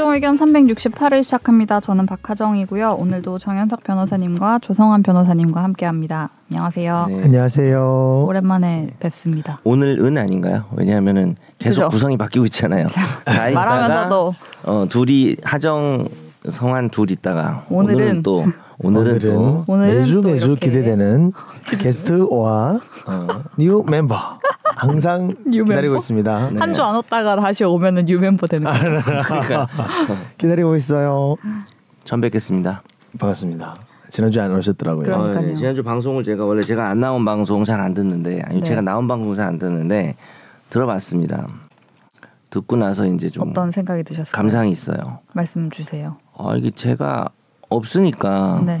최종 의견 368을 시작합니다. 저는 박하정이고요. 오늘도 정현석 변호사님과 조성환 변호사님과 함께합니다. 안녕하세요. 네. 안녕하세요. 오랜만에 뵙습니다. 오늘은 아닌가요? 왜냐하면은 계속 그죠? 구성이 바뀌고 있잖아요. 다 있다가 말하면서도 어, 둘이 하정 성한 둘 있다가 오늘은 또 오늘은, 또 오늘은 매주 또 매주 이렇게. 기대되는 게스트와 어, new 멤버 항상 new 기다리고 멤버? 있습니다. 네. 한주 안 왔다가 다시 오면은 new 멤버 되는 거. 그러니까 기다리고 있어요. 전 뵙겠습니다. 반갑습니다. 지난주에 안 오셨더라고요. 어, 네. 지난주 방송을 제가 원래 제가 안 나온 방송 잘 안 듣는데 아니 네. 제가 나온 방송 잘 안 듣는데 들어봤습니다. 듣고 나서 이제 좀 어떤 생각이 드셨어요? 감상이 있어요. 말씀 주세요. 아 이게 제가 없으니까 네.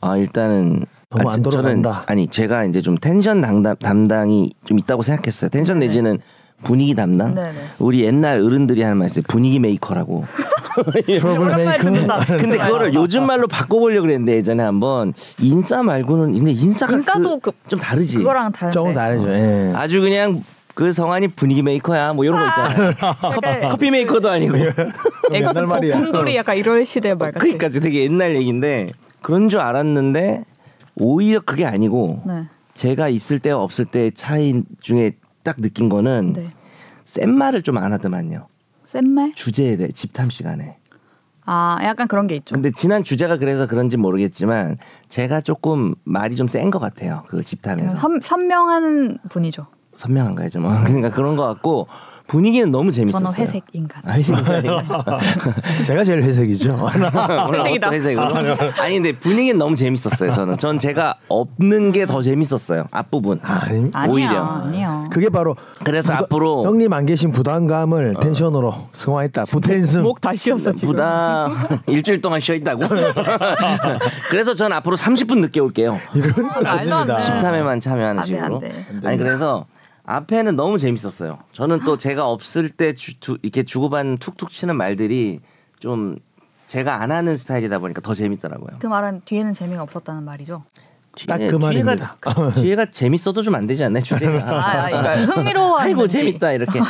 아 일단은 너무 아, 안 저는 돌아간다. 아니 제가 이제 좀 텐션 담당, 담당이 좀 있다고 생각했어요. 텐션 네. 내지는 분위기 담당. 네네. 우리 옛날 어른들이 하는 말 있어요. 분위기 메이커라고. 트러블. 메이커. 근데 그거를 요즘 말로 바꿔보려고 그랬는데 예전에 한번 인싸 말고는 근데 인싸가 인싸도 그, 좀 다르지. 그거랑 다른데. 조금 다르죠. 예. 아주 그냥 그 성환이 분위기 메이커야 뭐 이런 거 있잖아요. 약간 커피 메이커도 아니고. 옛날 말이야. 엑스포 약간 이럴 시대 말 같아. 그러니까 되게 옛날 얘기인데 그런 줄 알았는데 오히려 그게 아니고 네. 제가 있을 때와 없을 때의 차이 중에 딱 느낀 거는 네. 센 말을 좀 안 하더만요. 센 말? 주제에 대해 집탐 시간에. 아, 약간 그런 게 있죠. 근데 지난 주제가 그래서 그런지 모르겠지만 제가 조금 말이 좀 센 것 같아요. 그 집탐에서 선, 선명한 분이죠. 선명한가요 좀. 그러니까 그런 것 같고 분위기는 너무 재밌었어요. 저는 회색 인간. 아, 회색 인간이요? 제가 제일 회색이죠. 회색이다. 회색으로? 아니 근데 분위기는 너무 재밌었어요. 저는 전 제가 없는 게 더 재밌었어요. 앞부분. 아니, 아니야, 오히려. 아니요. 그게 바로 그래서 부담- 앞으로 형님 안 계신 부담감을 텐션으로 승화했다. 부텐승. 목 다 쉬었어 지금. 부담 일주일 동안 쉬어 있다고. 그래서 전 앞으로 30분 늦게 올게요. 이런 말도 안. 돼. 집탐에만 참여하는 안 돼, 식으로. 안 돼. 아니 그래서 앞에는 너무 재밌었어요. 저는 또 제가 없을 때 주, 두- 이렇게 주고받는 툭툭 치는 말들이 좀 제가 안 하는 스타일이다 보니까 더 재밌더라고요. 그 말은 뒤에는 재미가 없었다는 말이죠. 딱그 뒤에- 말입니다. 뒤에가, 뒤에가 재밌어도 좀 안 되지 않나요? 주제가. 아, 아 그러니까 흥미로워. 아이고 재밌다 이렇게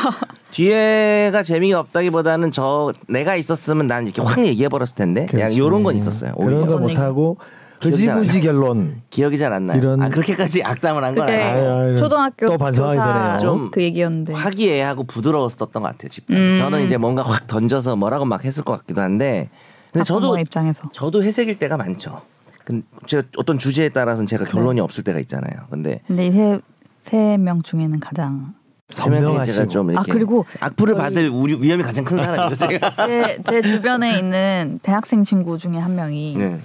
뒤에가 재미가 없다기보다는 저 내가 있었으면 난 이렇게 확 얘기해 버렸을 텐데 그냥. 요런 건 있었어요. 그런 오히려. 거 그런 못하고 흐지부지 결론. 기억이 잘 안 나요. 이런- 아 그렇게까지 악담을 한 건 아유, 초등학교 또 반성하게 되네요. 좀그 얘기였는데. 화기애애하고 부드러웠었던 것 같아요. 집단. 음. 저는 이제 뭔가 확 던져서 뭐라고 막 했을 것 같기도 한데 근데 저도 입장에서. 저도 회색일 때가 많죠. 근데 제가 어떤 주제에 따라서는 제가 결론이 없을 때가 있잖아요. 근데 근데 이세세 명 중에는 가장 선명하시고. 좀 이렇게 아, 그리고 악플을 저희- 받을 우리 위험이 가장 큰 사람이죠. 제가. 제, 제 주변에 있는 대학생 친구 중에 한 명이 네.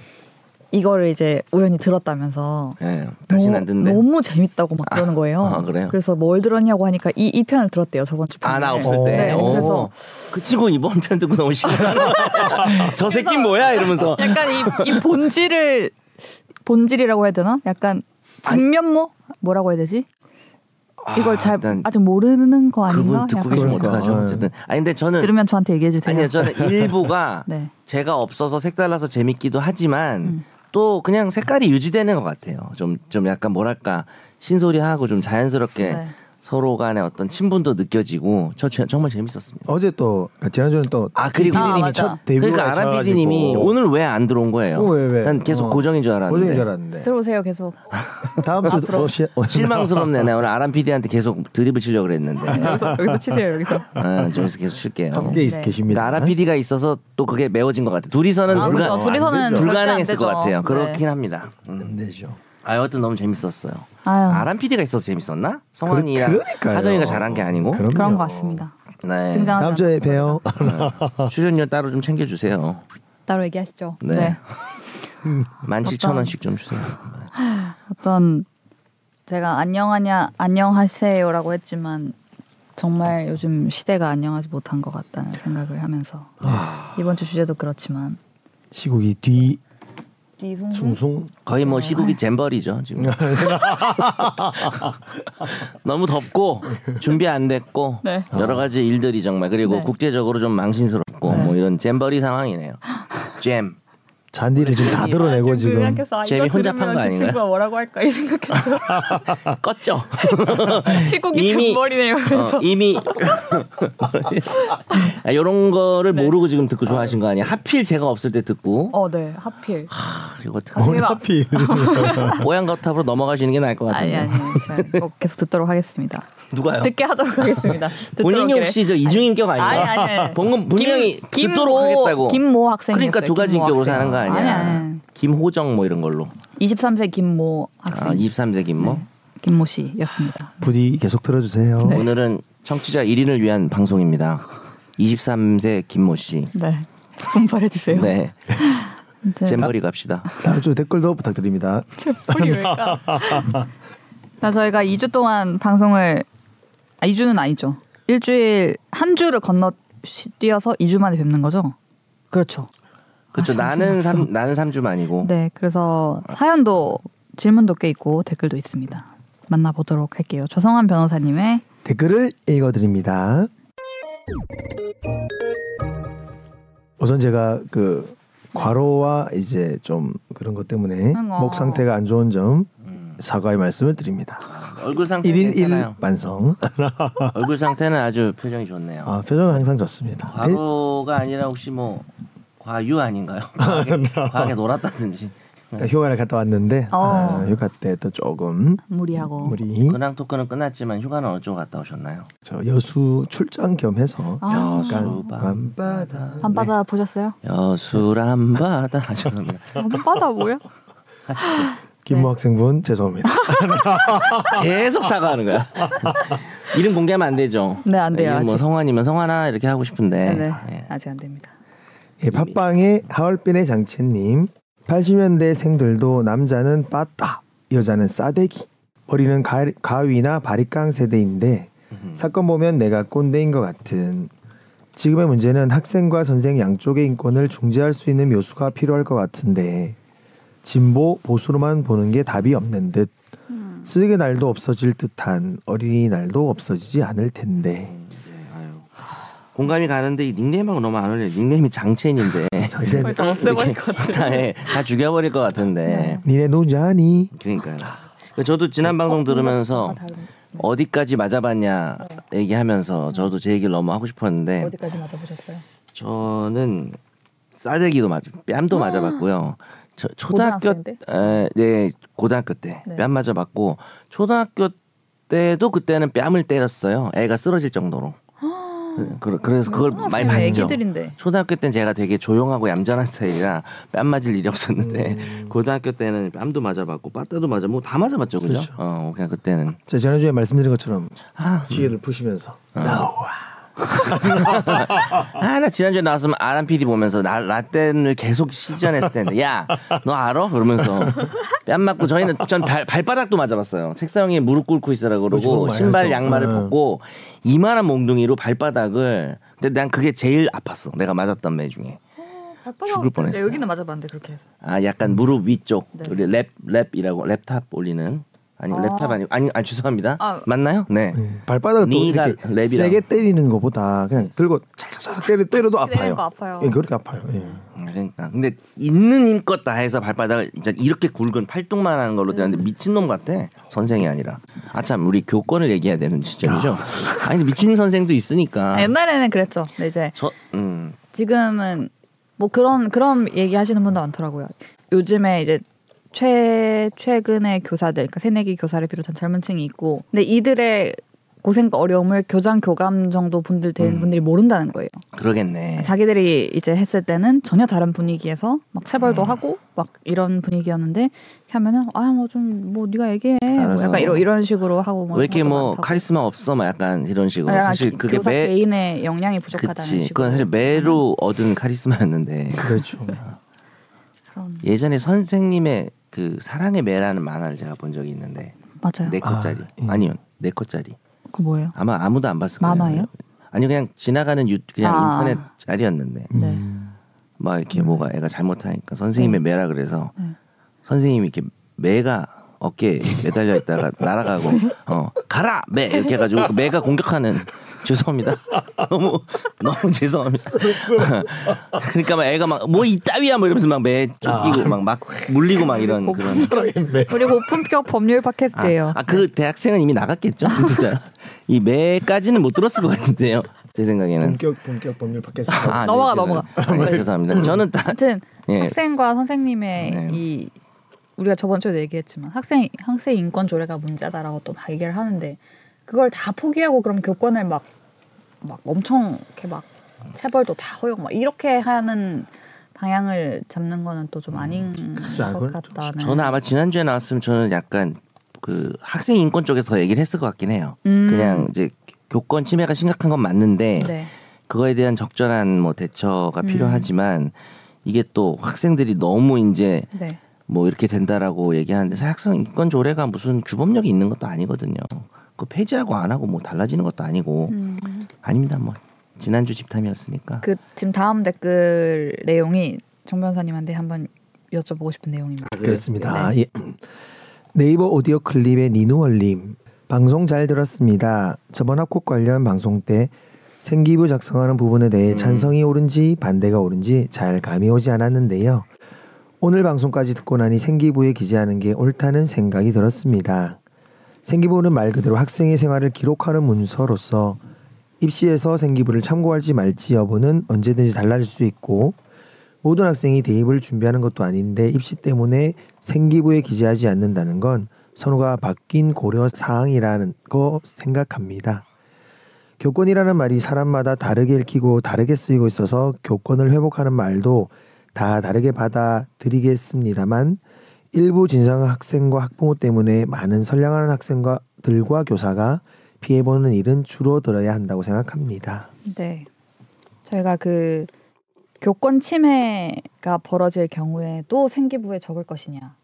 이거를 이제 우연히 들었다면서 네. 다시는 안 듣는데. 너무 재밌다고 막 그러는 거예요. 아, 그래요? 그래서 뭘 들었냐고 하니까 이, 이 편을 들었대요 저번 주. 아 나 없을 어. 때. 네, 오. 그래서 그 친구 이번 편 듣고 너무 신기한 거야. 저 새끼 뭐야 이러면서. 약간 이, 이 본질을 본질이라고 해야 되나? 약간 진면모 뭐라고 해야 되지? 이걸 아, 잘 아직 모르는 거 아닌가? 그분 듣고 계시면. 어떡하죠? 아. 어쨌든 아니 근데 저는 들으면 저한테 얘기해 주세요. 아니요 저는 일부가 네. 제가 없어서 색달라서 재밌기도 하지만 음. 또 그냥 색깔이 유지되는 것 같아요. 좀 좀 약간 뭐랄까 신소리하고 좀 자연스럽게 네. 서로 간의 어떤 친분도 느껴지고 저 제- 정말 재밌었습니다. 어제 또 지난주는 또 아, 그리고- 아, 맞아. 첫 데뷔를 그러니까 아람 하셔가지고 PD님이 오늘 왜 안 들어온 거예요? 어, 왜, 왜? 난 계속 어. 고정인 줄 알았는데. 고정인 줄 알았는데 들어오세요 계속. 다음 주 앞으로. 오시, 실망스럽네. 나 오늘 아람 PD한테 계속 드립을 치려고 그랬는데. 여기서 여기서 치세요 여기서. 아, 좀 계속 칠게요. 함께 있, 네. 계십니다. 그러니까 아라 PD가 있어서 또 그게 메워진 것 같아요. 둘이서는 아, 불가, 그렇죠. 둘이서는 불가능했을. 것 같아요. 네. 그렇긴 합니다. 음. 안 되죠. 아, 여하튼 너무 재밌었어요. 아유 아람 PD가 있어서 재밌었나? 성환이랑 그러니까요. 하정이가 잘한 게 아니고. 그럼요. 그런 것 같습니다. 네. 다음 주에 봬요. 네. 출연료 따로 좀 챙겨주세요. 따로 얘기하시죠. 네. 네. 만 칠천 원씩 좀 주세요. 어떤 제가 안녕하냐 안녕하세요라고 했지만 정말 요즘 시대가 안녕하지 못한 것 같다는 생각을 하면서 이번 주 주제도 그렇지만 시국이 뒤 뒤숭숭 숭숭 거의 뭐 시국이 잼버리죠 지금. 너무 덥고 준비 안 됐고 네. 여러 가지 일들이 정말 그리고 네. 국제적으로 좀 망신스럽고 네. 뭐 이런 잼버리 상황이네요. 잼. 잔디를 지금 다 드러내고 아, 지금. 아, 재미 이거 혼자 판 들으면 거그 아닌가요? 친구가 뭐라고 할까 이 생각했어. 껐죠. 시국이 이미- 잔머리네요. 그래서 어, 이미 아, 이런 거를 네. 모르고 지금 듣고 좋아하신 거 아니에요? 하필 제가 없을 때 듣고 어, 네. 하필. 아, 이거? 뭘 하필 뽀얀 거탑으로 넘어가시는 게 나을 것 아니 같은데. 아니. 제가 꼭 계속 듣도록 하겠습니다. 누가요? 듣게 하도록 하겠습니다. 본인이. 혹시 저 이중인격 아닌가? 아니 아니 아니. 방금 분명히 김- 듣도록 김모- 하겠다고. 김모 학생. 그러니까 두 가지 인격으로 사는 거 아니야? 아니 아니. 김호정 뭐 이런 걸로. 23세 김모 학생. 아, 23세 김모. 네. 김모 씨였습니다. 부디 계속 들어주세요. 네. 오늘은 청취자 1인을 위한 방송입니다. 23세 김모 씨. 네. 분발해 주세요. 네. 잼버리 갑시다. 다음 주 댓글도 부탁드립니다. 잼버리 왜까? 자, 저희가 2주 동안 방송을 아, 2주는 아니죠. 일주일 한 주를 건너 쉬- 뛰어서 2주 만에 뵙는 거죠. 그렇죠. 그렇죠. 아, 나는 정신없어. 삼 나는 3주 만이고. 네, 그래서 사연도 질문도 꽤 있고 댓글도 있습니다. 만나보도록 할게요. 조성환 변호사님의 댓글을 읽어드립니다. 우선 제가 그 과로와 이제 좀 그런 것 때문에 아이고. 목 상태가 안 좋은 점 음. 사과의 말씀을 드립니다. 얼굴 상태 1일 1 괜찮아요. 반성. 얼굴 상태는 아주 표정이 좋네요. 아, 표정은 항상 좋습니다. 대- 과거가 아니라 혹시 뭐 과유 아닌가요? 과하게, 과하게 놀았다든지. 휴가를 갔다 왔는데 어. 아, 휴가 때 또 조금 무리하고 우리 근황 토크는 끝났지만 휴가는 어느 쪽 갔다 오셨나요? 저 여수 출장 겸 해서 아. 잠깐 여수 밤바다 밤바다 보셨어요? 여수란 바다 죄송합니다. 밤바다 뭐야? 김모 학생분 죄송합니다. 계속 사과하는 거야. 이름 공개하면 안 되죠. 네, 안 돼요, 이름 뭐 아직. 성환이면 성환아 이렇게 하고 싶은데. 네, 예. 네. 아직 안 됩니다. 예, 팟빵의 하얼빈의 장채님 80년대 생들도 남자는 빠따 여자는 싸대기 어리는 가, 가위나 바리깡 세대인데 사건 보면 내가 꼰대인 것 같은 지금의 문제는 학생과 전생 양쪽의 인권을 중재할 수 있는 묘수가 필요할 것 같은데 진보 보수로만 보는 게 답이 없는 듯 쓰레기 날도 없어질 듯한 어린이날도 없어지지 않을 텐데 아유. 공감이 가는데 이 닉네임하고 너무 안 어울려. 닉네임이 장첸인데. 장첸 거의 다 없애버릴 것 죽여버릴 것 같은데. 니네 누자니 그러니까요. 저도 지난 방송 들으면서 어디까지 맞아봤냐 얘기하면서 저도 제 얘기를 너무 하고 싶었는데 어디까지 맞아보셨어요? 저는 싸대기도 맞, 뺨도 맞아봤고요. 저, 초등학교 때? 에, 네 고등학교 때 네. 뺨 맞아봤고 초등학교 때도 그때는 뺨을 때렸어요. 애가 쓰러질 정도로. 그, 그래서 그걸 많이 봤죠. 애기들인데. 초등학교 때는 제가 되게 조용하고 얌전한 스타일이라 뺨 맞을 일이 없었는데 음. 고등학교 때는 뺨도 맞아봤고 빠따도 맞아 뭐 다 맞아봤죠 그죠? 그렇죠. 어 그냥 그때는 저 지난주에 말씀드린 것처럼 아, 시계를 푸시면서 어. 나와 아, 나 지난주에 나왔으면 아람 PD 보면서 나 라떼를 계속 시전했을 텐데, 야, 너 알아? 그러면서 뺨 맞고 저희는 전 발, 발바닥도 맞아봤어요. 책상 위에 무릎 꿇고 있으라 그거 그러고 신발. 양말을 네. 벗고 이만한 몽둥이로 발바닥을. 근데 난 그게 제일 아팠어. 내가 맞았던 매 중에. 죽을 뻔했어요. 네, 여기는 맞아봤는데 그렇게 해서. 아, 약간 무릎 위쪽, 네. 우리 lap lap이라고 laptop 올리는. 아니 아. 랩탑 아니고 아니 아니 죄송합니다. 아. 맞나요? 네. 네. 발바닥을 이렇게 lap이라. 세게 때리는 것보다 그냥 들고 착착착 때려 때려도 아파요. 아파요. 예, 그렇게 아파요. 예. 그러니까 근데 있는 힘껏 다 해서 발바닥을 진짜 이렇게 굵은 팔뚝만 하는 걸로 네. 되는데 미친 놈 같아 선생이 아니라 아참 우리 교권을 얘기해야 되는 시점이죠 아 니 미친 선생도 있으니까 아, 옛날에는 그랬죠. 근데 이제 저 음 지금은 뭐 그런 그런 얘기 하시는 분도 많더라고요. 요즘에 이제 최 최근의 교사들, 그러니까 새내기 교사를 비롯한 젊은층이 있고, 근데 이들의 고생과 어려움을 교장 교감 정도 분들 된 음. 분들이 모른다는 거예요. 그러겠네 자기들이 이제 했을 때는 전혀 다른 분위기에서 막 체벌도 음. 하고 막 이런 분위기였는데 하면은 아 뭐 좀뭐 네가 얘기해 뭐. 약간 이런 이런 식으로 하고 왜 이렇게 뭐 많다고. 카리스마 없어 막 약간 이런 식으로 약간 사실 기- 그게 교사 매 개인의 역량이 부족하다는 그치 식으로 그건 사실 매로 얻은 카리스마였는데 그렇죠. 그런 예전에 선생님의 그 사랑의 매라는 만화를 제가 본 적이 있는데 맞아요. 네 컷짜리 아, 예. 아니요 네 컷짜리 그 뭐예요? 아마 아무도 안 봤을 거예요. 만화예요? 아니 그냥 지나가는 유 그냥 아. 인터넷 짤이었는데 네. 음. 막 이렇게 뭐가 애가 잘못하니까 선생님의 매라 그래서 네. 선생님이 이렇게 매가 어깨에 매달려 있다가 날아가고 어 가라 매 이렇게 해가지고 그 매가 공격하는 죄송합니다. 너무 너무 죄송합니다. 그러니까 막 애가 막 뭐 이따위야 뭐 이러면서 막 매 쫓기고 막막 물리고 막 이런 그런. 우리 고품격 법률 팟캐스트예요. 아 그 대학생은 이미 나갔겠죠. 진짜 이 매까지는 못 들었을 것 같은데요. 제 생각에는. 본격 본격 법률 팟캐스트. 아, 넘어가, 네, 넘어가. 죄송합니다. 네, 죄송합니다. 저는 다 아무튼 예. 학생과 선생님의 네. 이 우리가 저번 주에도 얘기했지만 학생 학생 인권 조례가 문제다라고 또 막 얘기를 하는데 그걸 다 포기하고 그럼 교권을 막 막 엄청 이렇게 막 체벌도 다 허용 막 이렇게 하는 방향을 잡는 거는 또 좀 아닌 그죠, 것 그건 좀 같다는. 저는 아마 지난주에 나왔으면 저는 약간 그 학생 인권 쪽에서 더 얘기를 했을 것 같긴 해요. 음. 그냥 이제 교권 침해가 심각한 건 맞는데 네. 그거에 대한 적절한 뭐 대처가 음. 필요하지만 이게 또 학생들이 너무 이제 네. 뭐 이렇게 된다라고 얘기하는데 사실 학생 인권 조례가 무슨 규범력이 있는 것도 아니거든요. 그 폐지하고 안 하고 뭐 달라지는 것도 아니고 음. 아닙니다. 뭐 지난주 집탐이었으니까. 그 지금 다음 댓글 내용이 정 변호사님한테 한번 여쭤보고 싶은 내용입니다. 그렇습니다. 예. 네이버 오디오 클립의 니누얼님 방송 잘 들었습니다. 저번 학폭 관련 방송 때 생기부 작성하는 부분에 대해 음. 찬성이 옳은지 반대가 옳은지 잘 감이 오지 않았는데요. 오늘 방송까지 듣고 나니 생기부에 기재하는 게 옳다는 생각이 들었습니다. 생기부는 말 그대로 학생의 생활을 기록하는 문서로서 입시에서 생기부를 참고할지 말지 여부는 언제든지 달라질 수 있고 모든 학생이 대입을 준비하는 것도 아닌데 입시 때문에 생기부에 기재하지 않는다는 건 선호가 바뀐 고려 사항이라는 거 생각합니다. 교권이라는 말이 사람마다 다르게 읽히고 다르게 쓰이고 있어서 교권을 회복하는 말도 다 다르게 받아들이겠습니다만 일부 진상 학생과 학부모 때문에 많은 선량하는 학생들과 교사가 피해보는 일은 줄어들어야 한다고 생각합니다. 네. 저희가 그 교권 침해가 벌어질 경우에 또 생기부에 적을 것이냐.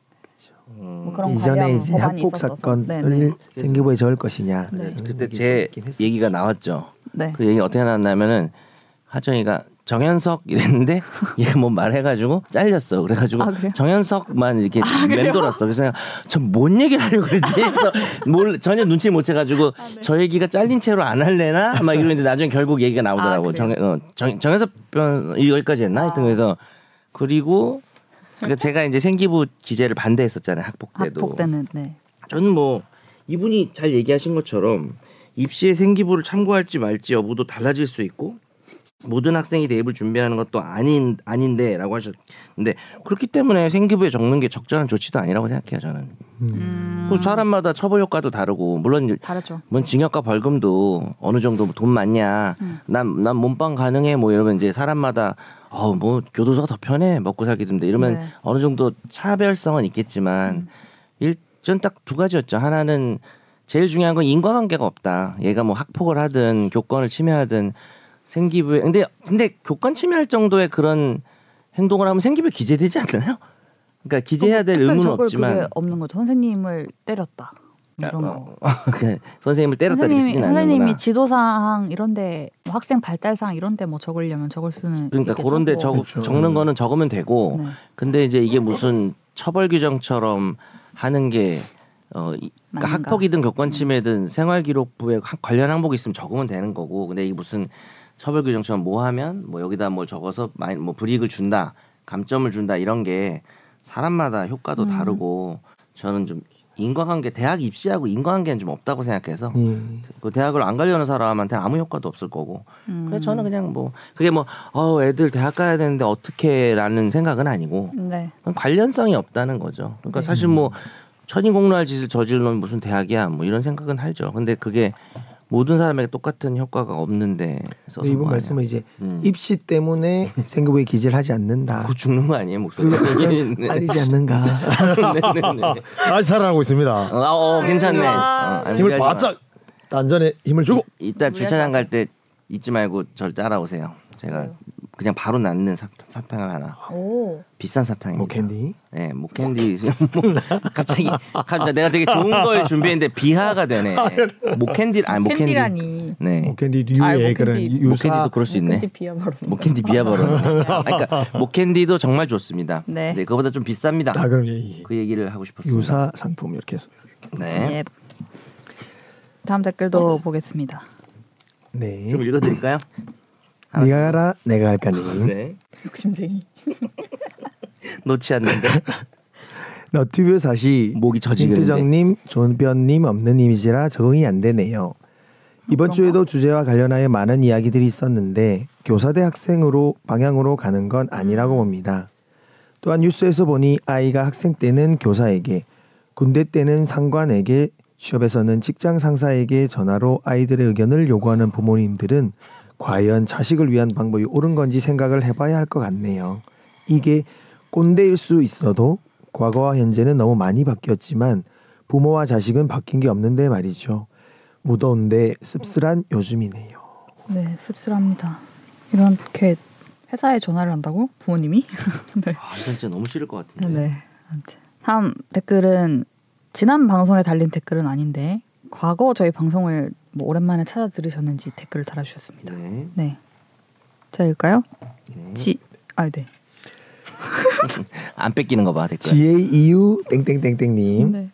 뭐 그런 이전에 관련 이제 학폭. 사건을 네네. 생기부에 적을 것이냐. 네. 그때 제. 얘기가 나왔죠. 네. 그 얘기 어떻게 나왔냐면은 하정이가 정현석 이랬는데 얘가 뭐 말해가지고 잘렸어. 그래가지고 아? 정현석만 이렇게 아? 맴돌았어. 그래서 전뭔 얘기를 하려고 그러지? 그래서 뭘 전혀 눈치 못 채가지고 아, 네. 저 얘기가 잘린 채로 안 할래나? 막 이러는데 나중에 결국 얘기가 나오더라고. 아, 정? 어, 정, 정현석 변 여기까지 했나? 하여튼 아. 그래서 그리고 그러니까 제가 이제 생기부 기재를 반대했었잖아요. 학폭 때도. 학폭 때는 네. 저는 뭐 이분이 잘 얘기하신 것처럼 입시에 생기부를 참고할지 말지 여부도 달라질 수 있고 모든 학생이 대입을 준비하는 것도 아닌 아닌데라고 하셨는데 그렇기 때문에 생기부에 적는 게 적절한 조치도 아니라고 생각해요 저는. 음, 그 사람마다 처벌 효과도 다르고 물론 다르죠. 뭔 징역과 벌금도 어느 정도 돈 많냐 음. 난난 몸빵 가능해 뭐 이러면 이제 사람마다 어뭐 교도소가 더 편해 먹고 살기던데 이러면 네. 어느 정도 차별성은 있겠지만 음. 일전 딱 두 가지였죠 하나는 제일 중요한 건 인과관계가 없다 얘가 뭐 학폭을 하든 교권을 침해하든 생기부에 근데 근데 교권 침해할 정도의 그런 행동을 하면 생기부에 기재되지 않나요? 그러니까 기재해야 될 특별히 의무는 없지만 없는 거죠. 선생님을 때렸다. 뭐 이런 거. 그 선생님을 때렸다 이렇게 선생님이 쓰진 않는구나. 선생님이 지도사항 이런데 뭐 학생 발달사항 이런데 뭐 적으려면 적을 수는 그러니까. 그런데 뭐. 적, 그렇죠. 적는 거는 적으면 되고 네. 근데 이제 이게 무슨 처벌 규정처럼 하는 게 어, 이- 그러니까? 학폭이든 교권 침해든 생활 기록부에 하- 관련 항목이 있으면 적으면 되는 거고 근데 이게 무슨 처벌 규정처럼 뭐 하면 뭐 여기다 뭘 적어서 마이, 뭐 불이익을 준다 감점을 준다 이런 게 사람마다 효과도 음. 다르고 저는 좀 인과관계 대학 입시하고 인과관계는 좀 없다고 생각해서 예. 그 대학을 안 가려는 사람한테 아무 효과도 없을 거고 음. 그래서 저는 그냥 뭐 그게 뭐 어, 애들 대학 가야 되는데 어떻게라는 생각은 아니고 네. 관련성이 없다는 거죠. 그러니까 네. 사실 뭐 천인공노할 짓을 저질러면 무슨 대학이야 뭐 이런 생각은 하죠. 근데 그게 모든 사람에게 똑같은 효과가 없는데 써서 이분 뭐 말씀은 이제 음. 입시 때문에 생기부에 기재를 하지 않는다. 그거 죽는 거 아니에요 목소리? 그건 아니지 않는가. 네네네. 아직 살아나고 있습니다. 어, 어, 괜찮네. 어, 아니, 힘을. 바짝 단전에 힘을 주고. 이따 주차장 갈 때 잊지 말고 절 따라오세요. 제가 그냥 바로 낫는 사, 사탕을 하나 오. 비싼 사탕입니다. 목캔디. 네, 목캔디 뭐 갑자기 갑자기 내가 되게 좋은 걸 준비했는데 비하가 되네. 목캔디 아니 목캔디. 캔디라니. 네. 목캔디 아, 류의 뭐 그런 캔디. 유사 목캔디도 그럴 수 있네. 캔디 비하 바로. 목캔디 비하 버릇. 그러니까 목캔디도 정말 좋습니다. 네. 네, 그거보다 좀 비쌉니다. 아 그럼 이그 얘기를 하고 싶었습니다. 유사 상품 이렇게 해서 네. 이제 다음 댓글도 보겠습니다. 네. 좀 읽어드릴까요? 네가 가라 내가 할까님. 네. 욕심쟁이. 놓지 않는데 너튜브 사시 목이 젖이겠는데. 김투정님, 존변님 없는 이미지라 적응이 안 되네요. 이번 그런가? 주에도 주제와 관련하여 많은 이야기들이 있었는데 교사대 학생으로 방향으로 가는 건 아니라고 봅니다. 또한 뉴스에서 보니 아이가 학생 때는 교사에게, 군대 때는 상관에게, 취업에서는 직장 상사에게 전화로 아이들의 의견을 요구하는 부모님들은 과연 자식을 위한 방법이 옳은 건지 생각을 해봐야 할 것 같네요. 이게 꼰대일 수 있어도 과거와 현재는 너무 많이 바뀌었지만 부모와 자식은 바뀐 게 없는데 말이죠. 무더운데 씁쓸한 요즘이네요. 네, 씁쓸합니다. 이렇게 회사에 전화를 한다고 부모님이? 아 이건 진짜 너무 싫을 것 같은데. 네. 아무튼 다음 댓글은 지난 방송에 달린 댓글은 아닌데 과거 저희 방송을 뭐 오랜만에 찾아 들으셨는지 댓글을 달아주셨습니다. 네. 네. 자 읽을까요? 네. 지, 아 네. 안 뺏기는 거 봐 댓글. GAEU 땡땡땡땡님 네.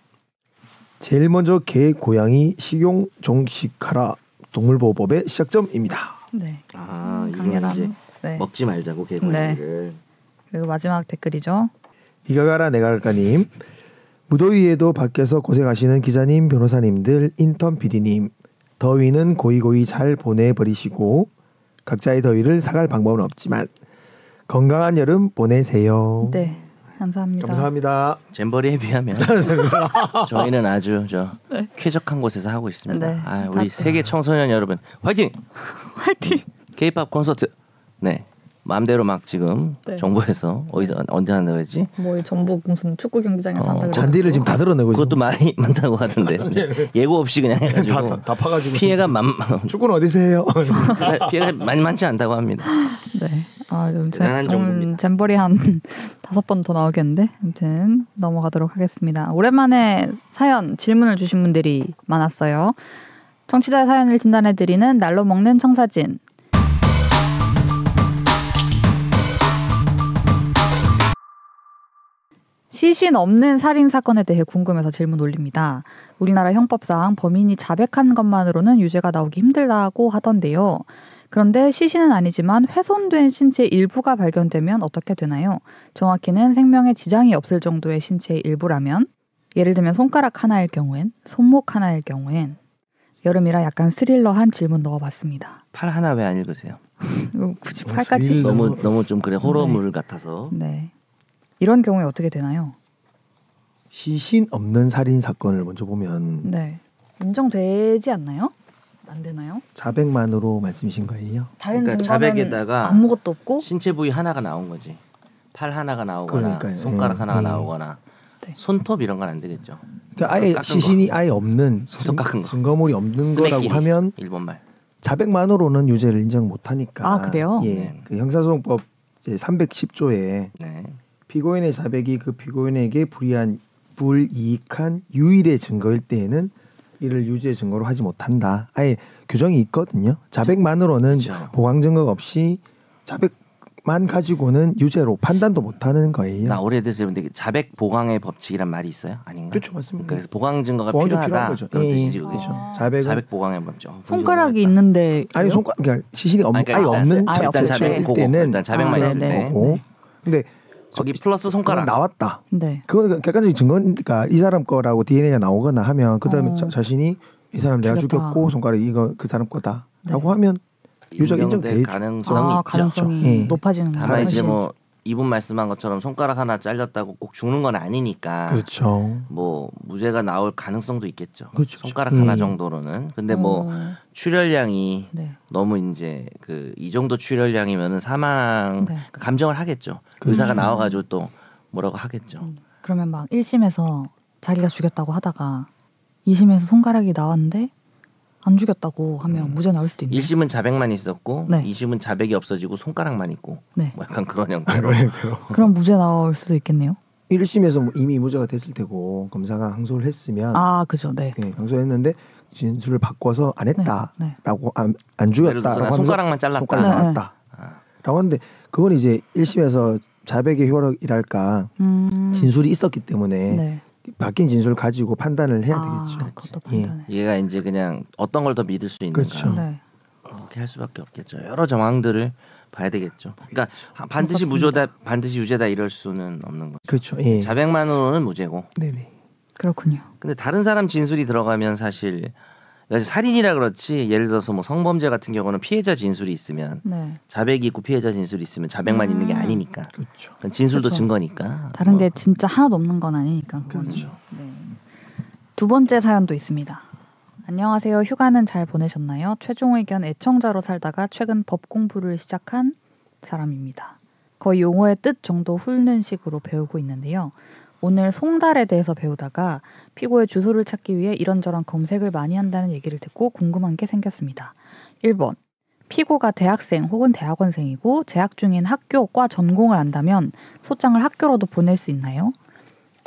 제일 먼저 개 고양이 식용 종식하라 동물보호법의 시작점입니다. 네. 아 이거 강렬함. 이제 네. 먹지 말자고 개고기를. 그리고 마지막 댓글이죠. 니가 가라 내가 갈까님 무더위에도 밖에서 고생하시는 기자님 변호사님들 인턴 PD님 더위는 고이고이 잘 보내버리시고 각자의 더위를 사갈 방법은 없지만 건강한 여름 보내세요. 네. 감사합니다. 감사합니다. 잼버리에 비하면 저희는 아주 저 네. 쾌적한 곳에서 하고 있습니다. 네. 아, 우리 다- 세계 청소년 여러분 화이팅! 화이팅. K-팝 콘서트. 네. 마음대로 막 지금 네. 정부에서 어디서 언제 한다 그랬지? 뭐 전북 무슨 축구 경기장에서 어, 한다. 잔디를 지금 다 드러내고 그것도 말이 많다고 하던데 예고 없이 그냥 해가지고 다, 다, 다 파가지고 피해가 만 축구는 어디서 해요? 피해가 많이 많지 않다고 합니다. 네. 아, 정보입니다. 잼버리 한 다섯 번 더 나오겠는데. 아무튼 넘어가도록 하겠습니다. 오랜만에 사연 질문을 주신 분들이 많았어요. 청취자 사연을 진단해 드리는 날로 먹는 청사진. 시신 없는 살인 사건에 대해 궁금해서 질문 올립니다. 우리나라 형법상 범인이 자백한 것만으로는 유죄가 나오기 힘들다고 하던데요. 그런데 시신은 아니지만 훼손된 신체 일부가 발견되면 어떻게 되나요? 정확히는 생명에 지장이 없을 정도의 신체의 일부라면 예를 들면 손가락 하나일 경우엔 손목 하나일 경우엔 여름이라 약간 스릴러한 질문 넣어봤습니다. 팔 하나 왜 안 읽으세요? 이거 굳이 어, 팔까지? 너무 너무 좀 그래 호러물 같아서 네. 이런 경우에 어떻게 되나요? 시신 없는 살인 사건을 먼저 보면 네. 인정되지 않나요? 안 되나요? 자백만으로 말씀이신 거예요? 다른 그러니까 자백에다가 아무것도 없고 신체 부위 하나가 나온 거지. 팔 하나가 나오거나 그러니까요. 손가락 예, 하나가 예. 나오거나 네. 손톱 이런 건 안 되겠죠. 그러니까 아예 시신이 아예 없는 손톱 깎은 거. 증거물이 없는 거라고. 하면 일본 말. 자백만으로는 유죄를 인정 못 하니까. 아, 그래요? 예. 네. 그 형사소송법 제 310조에 네. 피고인의 자백이 그 피고인에게 불이한 불이익한 유일의 증거일 때에는 이를 유죄 증거로 하지 못한다. 아예 규정이 있거든요. 자백만으로는 그렇죠. 보강 증거가 없이 자백만 가지고는 유죄로 판단도 못 하는 거예요. 나 오래돼서 그런데 자백 보강의 법칙이란 말이 있어요? 아닌가? 그렇죠, 맞습니다. 그래서 보강 증거가 필요하다. 필요한 예, 뜻이지 예, 그게. 그렇죠. 아. 자백은 자백 보강의 법칙. 손가락이 있는데 아니? 손가락 그러니까 시신이 없, 아니, 그러니까 아예 일단 없는 아예 일단 없을 자백 때. 보고 때는 일단 자백만 아, 있을 네네. 때 거고. 근데 거기 플러스 손가락. 나왔다. 네. 그건 객관적인 증거니까 이 사람 거라고 DNA가 나오거나 하면 그다음에 어. 자, 자신이 이 사람 내가 죽였다. 죽였고 손가락 이거 그 사람 거다라고 네. 하면 유죄 인정될 가능성이 아, 있죠. 가능성이 예. 높아지는 거죠. 다만 이제. 뭐 이분 말씀한 것처럼 손가락 하나 잘렸다고 꼭 죽는 건 아니니까 그렇죠. 뭐 무죄가 나올 가능성도 있겠죠. 그렇죠. 손가락 음. 하나 정도로는. 근데 뭐 어, 출혈량이 네. 너무 이제 그 이 정도 출혈량이면은 사망 네. 감정을 하겠죠. 그렇죠. 의사가 나와가지고 또 뭐라고 하겠죠. 음. 그러면 막 1심에서 자기가 죽였다고 하다가 2심에서 손가락이 나왔는데 안 죽였다고 하면 음. 무죄 나올 수도 있네요. 1심은 자백만 있었고 네. 2심은 자백이 없어지고 손가락만 있고 네. 뭐 약간 그런 아, 형태로 그럼 무죄 나올 수도 있겠네요. 1심에서 뭐 이미 무죄가 됐을 테고 검사가 항소를 했으면 아, 그죠. 네. 예, 항소했는데 진술을 바꿔서 안 네. 했다라고 안, 안 예를 죽였다라고 손가락만 잘랐다. 손가락 네. 나왔다라고 아, 하는데 그건 이제 1심에서 자백의 효력이랄까 음. 진술이 있었기 때문에 네. 바뀐 진술 가지고 판단을 해야 아, 되겠죠. 그것도 예. 판단해. 얘가 이제 그냥 어떤 걸 더 믿을 수 있는가. 그렇죠. 네. 그렇게 할 수밖에 없겠죠. 여러 정황들을 봐야 되겠죠. 그러니까 반드시 무섭습니다. 무죄다, 반드시 유죄다 이럴 수는 없는 거죠. 그렇죠. 예. 자백만으로는 무죄고. 네네. 그렇군요. 근데 다른 사람 진술이 들어가면 사실 살인이라 그렇지 예를 들어서 뭐 성범죄 같은 경우는 피해자 진술이 있으면 네. 자백이 있고 피해자 진술이 있으면 자백만 있는 게 음. 아니니까 그렇죠. 그건 진술도 그렇죠. 증거니까 다른 뭐 게 진짜 하나도 없는 건 아니니까. 그거는. 그렇죠. 네. 두 번째 사연도 있습니다. 안녕하세요. 휴가는 잘 보내셨나요? 최종 의견 애청자로 살다가 최근 법 공부를 시작한 사람입니다. 거의 용어의 뜻 정도 훑는 식으로 배우고 있는데요. 오늘 송달에 대해서 배우다가 피고의 주소를 찾기 위해 이런저런 검색을 많이 한다는 얘기를 듣고 궁금한 게 생겼습니다. 1번. 피고가 대학생 혹은 대학원생이고 재학 중인 학교과 전공을 안다면 소장을 학교로도 보낼 수 있나요?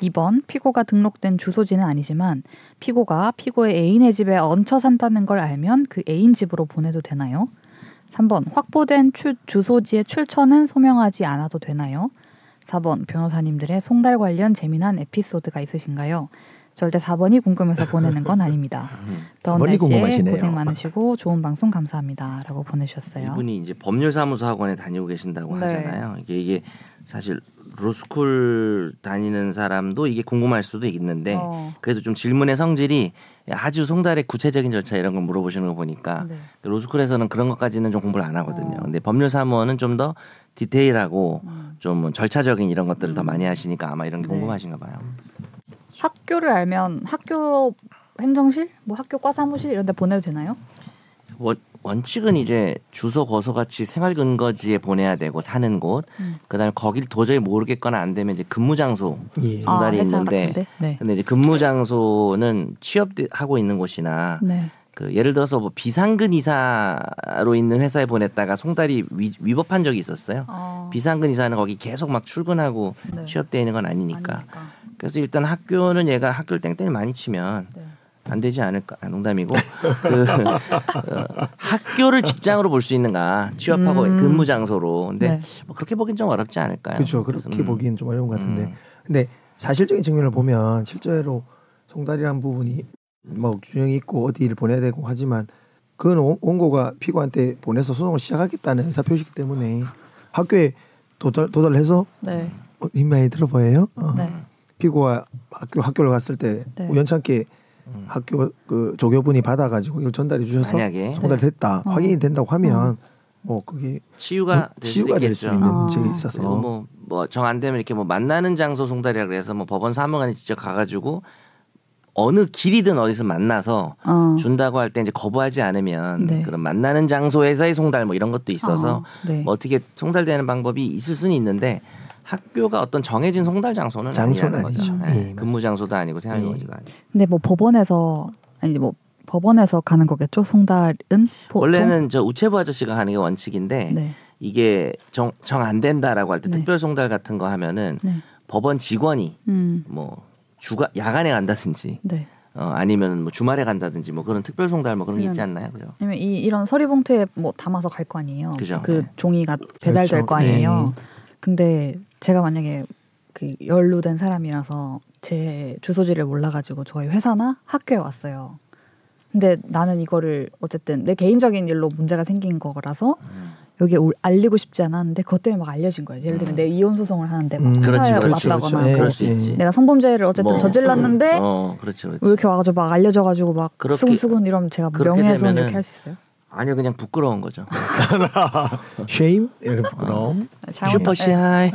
2번 피고가 등록된 주소지는 아니지만 피고가 피고의 애인의 집에 얹혀 산다는 걸 알면 그 애인 집으로 보내도 되나요? 3번 확보된 출- 주소지의 출처는 소명하지 않아도 되나요? 4번 변호사님들의 송달 관련 재미난 에피소드가 있으신가요? 절대 4번이 궁금해서 보내는 건 아닙니다. 음. 더운 4번이 날씨에 궁금하시네요. 고생 많으시고 좋은 방송 감사합니다라고 보내주셨어요. 이분이 이제 법률사무소 학원에 다니고 계신다고 네. 하잖아요. 이게 이게 사실 로스쿨 다니는 사람도 이게 궁금할 수도 있는데 어, 그래도 좀 질문의 성질이 아주 송달의 구체적인 절차 이런 걸 물어보시는 거 보니까 네. 로스쿨에서는 그런 것까지는 좀 공부를 안 하거든요. 어. 근데 법률 사무원은 좀 더 디테일하고 음. 좀 절차적인 이런 것들을 더 음. 많이 하시니까 아마 이런 게 네. 궁금하신가 봐요. 학교를 알면 학교 행정실, 뭐 학교 과 사무실 이런 데 보내도 되나요? 원, 원칙은 이제 주소 거소 같이 생활 근거지에 보내야 되고 사는 곳 음. 그다음에 거길 도저히 모르겠거나 안 되면 이제 근무 장소 예. 아. 송달이 회사 있는데? 네. 근데 이제 근무 장소는 취업하고 있는 곳이나 네. 그 예를 들어서 뭐 비상근 이사로 있는 회사에 보냈다가 송달이 위, 위법한 적이 있었어요. 어, 비상근 이사는 거기 계속 막 출근하고 네. 취업돼 있는 건 아니니까. 아니니까. 그래서 일단 학교는 얘가 학교를 땡땡이 많이 치면 네. 안 되지 않을까 아, 농담이고 그 어, 학교를 직장으로 볼 수 있는가 취업하고 음. 근무 장소로 근데 네. 뭐 그렇게 보긴 좀 어렵지 않을까요? 그렇죠. 그렇게 음, 보기엔 좀 어려운 것 같은데. 음. 근데 사실적인 측면을 보면 실제로 송달이란 부분이 뭐 규정이 있고 어디를 보내야 되고 하지만 그건 원- 원고가 피고한테 보내서 소송을 시작하겠다는 의사 표시기 때문에 학교에 도달 도달해서 네. 어, 민망히 들어보여요. 어. 네. 피고가 학교 학교를 갔을 때 네. 우연찮게 음. 학교 그 조교분이 받아가지고 이걸 전달해 주셔서 만약에 송달됐다 어. 확인이 된다고 하면 뭐 그게 치유가 될 치유가 될 수. 있는 아. 문제가 있어서 뭐 뭐 정 안 되면 이렇게 뭐 만나는 장소 송달이라 그래서 뭐 법원 사무관이 직접 가가지고 어느 길이든 어디서 만나서 어. 준다고 할 때 이제 거부하지 않으면 네. 그런 만나는 장소에서의 송달 뭐 이런 것도 있어서 어, 네. 뭐 어떻게 송달되는 방법이 있을 수는 있는데 학교가 어떤 정해진 송달 장소는 장소는 아니라는 거죠. 아니죠. 예, 예, 근무. 장소도 아니고 생활 예. 용지도 아니고. 근데 뭐 법원에서 아니 뭐 법원에서 가는 거겠죠? 송달은 보통? 원래는 저 우체부 아저씨가 하는 게 원칙인데 네. 이게 정 정 안 된다라고 할때 네. 특별 송달 같은 거 하면은 네. 법원 직원이 음. 뭐 주가 야간에 간다든지 네. 어, 아니면 뭐 주말에 간다든지 뭐 그런 특별 송달 뭐 그런 게 있지 않나요, 그죠? 아니면 이 이런 서류 봉투에 뭐 담아서 갈 거 아니에요. 그죠. 그 네. 종이가 배달될 그렇죠. 거 아니에요. 근데 제가 만약에 그 연루된 사람이라서 제 주소지를 몰라가지고 저희 회사나 학교에 왔어요. 근데 나는 이거를 어쨌든 내 개인적인 일로 문제가 생긴 거라서 음. 여기에 올- 알리고 싶지 않았는데 그것 때문에 막 알려진 거예요. 예를 들면 음. 내 이혼 소송을 하는데 막 음. 그렇지, 그렇지, 왔다거나. 있지. 내가 성범죄를 어쨌든 뭐, 저질렀는데 어, 그렇지, 그렇지. 왜 이렇게 와가지고 막 알려져가지고 막 그렇게- 수근수근 이러면 제가 명예훼손 이렇게 할 수 있어요? 아니요, 그냥 부끄러운 거죠. shame 이런 부끄러움. 슈퍼시하이.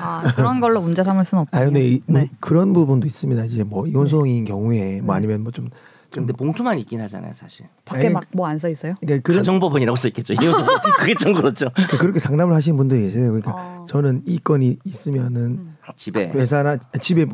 아 그런 걸로 문제 삼을 수는 없군요. 아 근데 이, 뭐 네. 그런 부분도 있습니다. 이제 뭐 이혼성인 경우에 뭐 네. 아니면 뭐좀좀 근데 봉투만 있긴 하잖아요, 사실. 밖에 막 뭐 안 써 있어요? 그러니까 그런 가정법원이라고 써 있겠죠. 이혼 소송. 그게 좀 그렇죠. 그러니까 그렇게 상담을 하시는 분들이 계세요. 그러니까 어. 저는 이 건이 있으면은 음. 집에 회사나 집에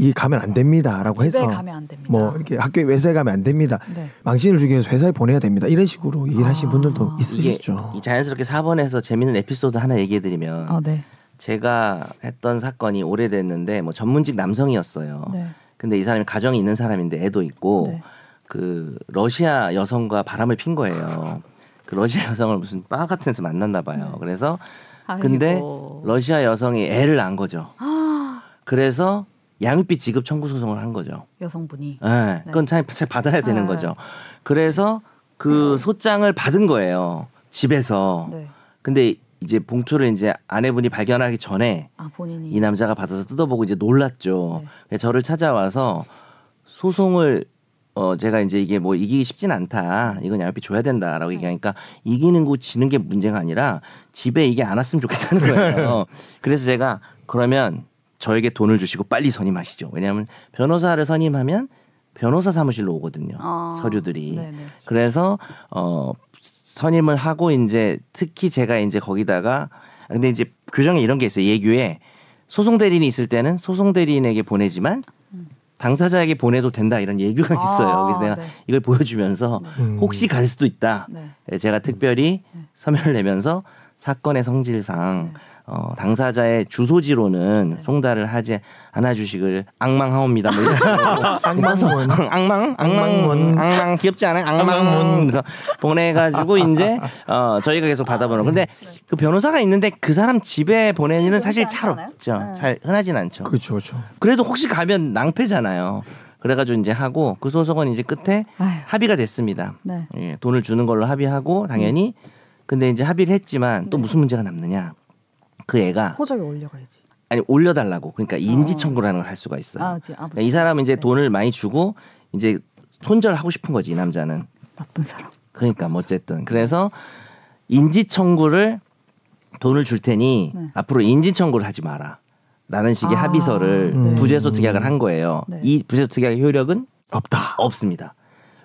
이 가면 안 됩니다라고 해서 가면 안 됩니다. 뭐 이렇게 학교에 회사에 가면 안 됩니다. 네. 망신을 주기 위해서 회사에 보내야 됩니다. 이런 식으로 얘기를 하시는 아. 분들도 이게 있으시죠. 이 자연스럽게 4번에서 재밌는 에피소드 하나 얘기해 드리면 어, 네. 제가 했던 사건이 오래됐는데 뭐 전문직 남성이었어요. 네. 근데 이 사람이 가정이 있는 사람인데 애도 있고 네. 그 러시아 여성과 바람을 핀 거예요. 그 러시아 여성을 무슨 바 같은 데서 만났나 봐요. 네. 그래서 근데 아이고. 러시아 여성이 애를 낳은 거죠. 아, 그래서 양육비 지급 청구 소송을 한 거죠. 여성분이 예, 그건 참잘 받아야 되는 네. 거죠. 그래서 그 소장을 받은 거예요. 집에서. 네. 근데 이제 봉투를 이제 아내분이 발견하기 전에 아 본인이 이 남자가 받아서 뜯어보고 이제 놀랐죠. 네. 저를 찾아와서 소송을 어 제가 이제 이게 뭐 이기기 쉽진 않다. 이건 양육비 줘야 된다라고 네. 얘기하니까 이기는 거 지는 게 문제가 아니라 집에 이게 안 왔으면 좋겠다는 거예요. 그래서 제가 그러면 저에게 돈을 주시고 빨리 선임하시죠. 왜냐하면 변호사를 선임하면 변호사 사무실로 오거든요. 아, 서류들이. 네네. 그래서 어 선임을 하고 이제 특히 제가 이제 거기다가 근데 이제 규정에 이런 게 있어요. 예규에 소송 대리인이 있을 때는 소송 대리인에게 보내지만 당사자에게 보내도 된다 이런 예규가 아, 있어요. 그래서 내가 네. 이걸 보여주면서 음. 혹시 갈 수도 있다. 네. 제가 특별히 네. 서면을 내면서 사건의 성질상 어, 당사자의 주소지로는 네. 송달을 하지 않아 주시길 악망하옵니다. 뭐 악망문. 악망, 악망, 악망문. 악망 귀엽지 않아요? 악망문. 그래서 보내가지고 이제 어 저희가 계속 받아보는. 근데 그 변호사가 있는데 그 사람 집에 보내는 사실 잘? 없죠. 네. 잘 흔하진 않죠. 그렇죠, 그렇죠. 그래도 혹시 가면 낭패잖아요. 그래가지고 이제 하고 그 소송은 이제 끝에 아휴. 합의가 됐습니다. 네. 예, 돈을 주는 걸로 합의하고 당연히 근데 이제 합의를 했지만 또 네. 무슨 문제가 남느냐? 그 애가 호적에 올려가야지. 아니 올려달라고 그러니까 인지 어. 청구라는 걸 할 수가 있어요. 아, 아버지. 그러니까 이 사람은 이제 네. 돈을 많이 주고 이제 손절하고 싶은 거지 이 남자는. 나쁜 사람. 그러니까 뭐 어쨌든 그래서 인지 청구를 돈을 줄 테니 네. 앞으로 인지 청구를 하지 마라. 라는 식의 아, 합의서를 네. 부재소 특약을 한 거예요. 네. 이 부재소 특약의 효력은 없다. 없습니다.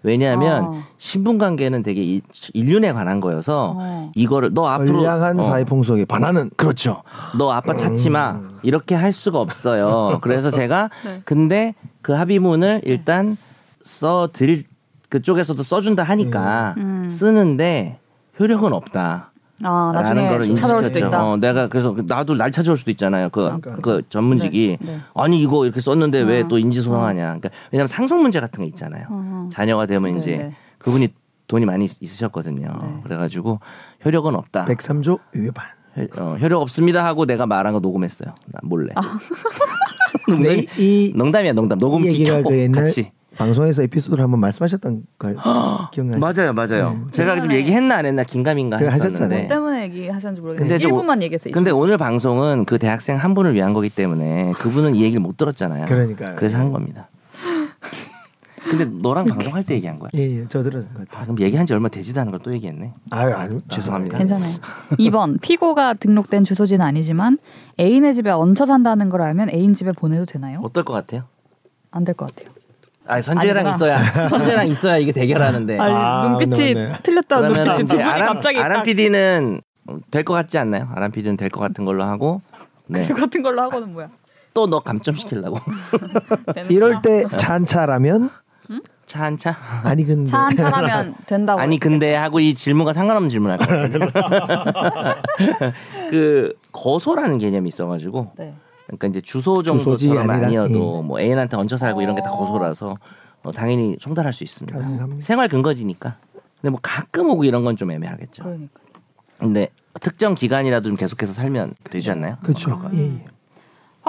왜냐하면 어. 신분 관계는 되게 이- 인륜에 관한 거여서 어. 이거를 너 앞으로 선량한 어, 사회 풍속에 반하는 그렇죠. 너 아빠 찾지 마. 이렇게 할 수가 없어요. 그래서 제가 네. 근데 그 합의문을 일단 써 드릴 그쪽에서도 써준다 하니까 음. 쓰는데 효력은 없다. 아 라는 나중에 거를 찾아올 수도 인식했죠. 있다. 어, 내가 그래서 나도 날 찾아올 수도 있잖아요. 그, 아, 그 전문직이 네, 네. 아니 이거 이렇게 썼는데 왜 어. 또 인지 소송하냐. 그러니까 왜냐하면 상속 문제 같은 거 있잖아요. 어. 자녀가 되면 네, 이제 네. 그분이 돈이 많이 있으셨거든요. 네. 그래가지고 효력은 없다. 103조 위반. 효- 어, 효력 없습니다 하고 내가 말한 거 녹음했어요. 나 몰래. 아. 이, 이, 농담이야 농담. 이 녹음기 얘기가 켜고 그 옛날 같이. 방송에서 에피소드를 한번 말씀하셨던 거 기억나시죠? 맞아요, 맞아요. 네. 제가 좀. 얘기했나 안 했나 긴가민가. 하셨잖아요. 뭐 때문에 얘기하셨는지 모르겠는데 저- 1분만 얘기했어요. 근데 오늘 방송은 그 대학생 한 분을 위한 거기 때문에 그분은 이 얘기를 못 들었잖아요. 그러니까요. 그래서 한 겁니다. 근데 너랑 방송할 때 얘기한 거야. 예, 예, 저 들었던 것 아, 같아요. 그럼 얘기한 지 얼마 되지도 않은 걸 또 얘기했네. 아유, 아유, 죄송합니다. 괜찮아요. 2번 피고가 등록된 주소지는 아니지만 애인의 집에 얹혀 산다는 걸 알면 애인 집에 보내도 되나요? 어떨 것 같아요? 안 될 것 같아요. 아, 선재랑. 있어야 선재랑 있어야 이게 대결하는데. 아, 아, 눈빛이 네, 네. 틀렸다 그러면 눈빛이 두 분이 아람, 갑자기 아람 딱 PD는 될 것 같지 않나요? 아람 PD는 될 것 같은 걸로 하고 네. 같은 걸로 하고는 뭐야? 또 너 감점시키려고 이럴 때 찬차라면 차한 차? 아니 근데 차한 차라면 된다고. 아니 근데 하고 이 질문과 상관없는 질문할 것 같아요. 그 거소라는 개념이 있어가지고 네. 그러니까 이제 주소 정도처럼 아니라, 아니어도 뭐 애인한테 얹혀 살고 이런 게다 어. 거소라서 어, 당연히 송달할 수 있습니다. 가능합니다. 생활 근거지니까. 근데 뭐 가끔 오고 이런 건 좀 애매하겠죠. 그러니까. 근데 특정 기간이라도 좀 계속해서 살면 되지 않나요? 그렇죠. 예, 예.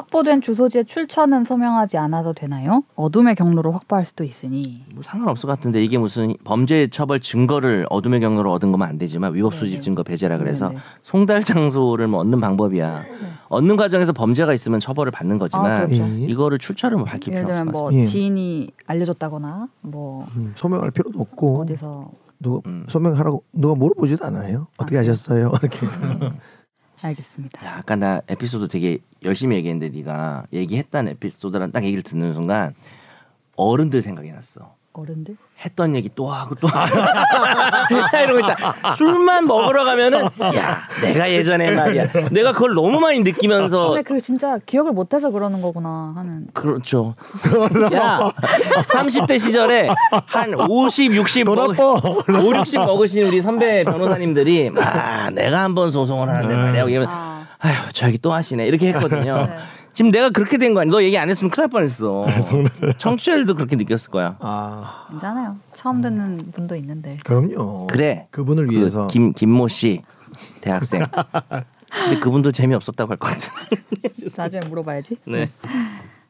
확보된 주소지의 출처는 소명하지 않아도 되나요? 어둠의 경로로 확보할 수도 있으니. 뭐 상관없을 것 같은데 이게 무슨 범죄 처벌 증거를 어둠의 경로로 얻은 거면 안 되지만 위법 네, 수집 네. 증거 배제라 그래서 네, 네. 송달 장소를 뭐 얻는 방법이야. 얻는 과정에서 범죄가 있으면 처벌을 받는 아, 거지만 그렇죠. 예. 이거를 출처를 뭐 밝힐 예를 필요 없을 들면 것 뭐. 예. 지인이 알려줬다거나 뭐 음, 소명할 필요도 없고 어디서 누가 음. 소명하라고 누가 물어보지도 않아요. 어떻게 아, 하셨어요? 이렇게. 알겠습니다. 야, 아까 나 에피소드 되게 열심히 얘기했는데 네가 얘기했던 에피소드랑 딱 얘기를 듣는 순간 어른들 생각이 났어. 어른들? 했던 얘기 또 하고 또 하고 이런 거 있잖아. 술만 먹으러 가면은 야 내가 예전에 말이야 내가 그걸 너무 많이 느끼면서 근데 그 진짜 기억을 못해서 그러는 거구나 하는. 그렇죠. 야 30대 시절에 한 50, 60돈 먹, 아빠. 5, 60 먹으신 우리 선배 변호사님들이 아 내가 한번 소송을 하는데 말이야. 이러면 아, 아휴 저 얘기 또 하시네 이렇게 했거든요. 네. 지금 내가 그렇게 된 거 아니야? 너 얘기 안 했으면 큰일 날 뻔했어. 청취자들도 그렇게 느꼈을 거야. 아, 괜찮아요. 처음 듣는 분도 있는데. 그럼요. 그래. 그분을 위해서 그 김 김모 씨 대학생. 근데 그분도 재미 없었다고 할 것 같은데. 나중에 물어봐야지. 네.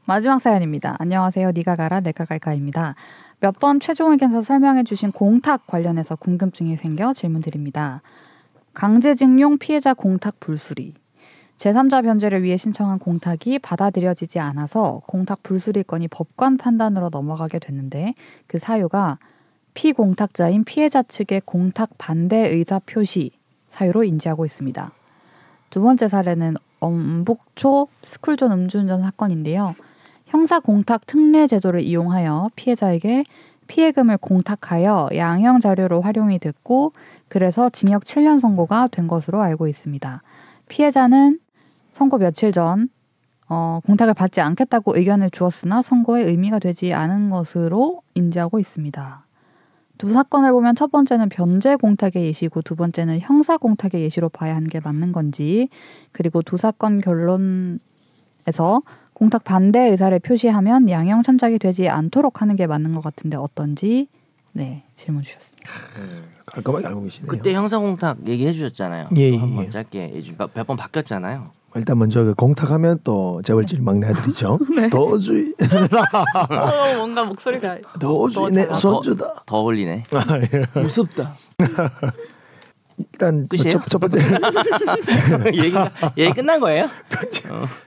마지막 사연입니다. 안녕하세요. 니가 가라 내가 갈까입니다. 몇 번 최종 의견서 설명해 주신 공탁 관련해서 궁금증이 생겨 질문드립니다. 강제징용 피해자 공탁 불수리. 제3자 변제를 위해 신청한 공탁이 받아들여지지 않아서 공탁 불수리 건이 법관 판단으로 넘어가게 됐는데 그 사유가 피공탁자인 피해자 측의 공탁 반대 의사 표시 사유로 인지하고 있습니다. 두 번째 사례는 엄북초 스쿨존 음주운전 사건인데요. 형사 공탁 특례 제도를 이용하여 피해자에게 피해금을 공탁하여 양형 자료로 활용이 됐고 그래서 징역 7년 선고가 된 것으로 알고 있습니다. 피해자는 선고 며칠 전 어, 공탁을 받지 않겠다고 의견을 주었으나 선고에 의미가 되지 않은 것으로 인지하고 있습니다. 두 사건을 보면 첫 번째는 변제 공탁의 예시고 두 번째는 형사 공탁의 예시로 봐야 하는 게 맞는 건지 그리고 두 사건 결론에서 공탁 반대 의사를 표시하면 양형 참작이 되지 않도록 하는 게 맞는 것 같은데 어떤지 네 질문 주셨습니다. 깔끔하게 알고 계시네요. 그때 형사 공탁 얘기해 주셨잖아요. 예, 예, 한번 예. 짧게 몇번 바뀌었잖아요. 일단 먼저 그 공탁하면 또 재벌질 막내 아들이죠. 도주의 어, 뭔가 목소리가 도주의 내 손주다. 더 어울리네. 무섭다. 일단 그 끝이에요? 첫, 첫 번째 얘기가 얘기 끝난 거예요?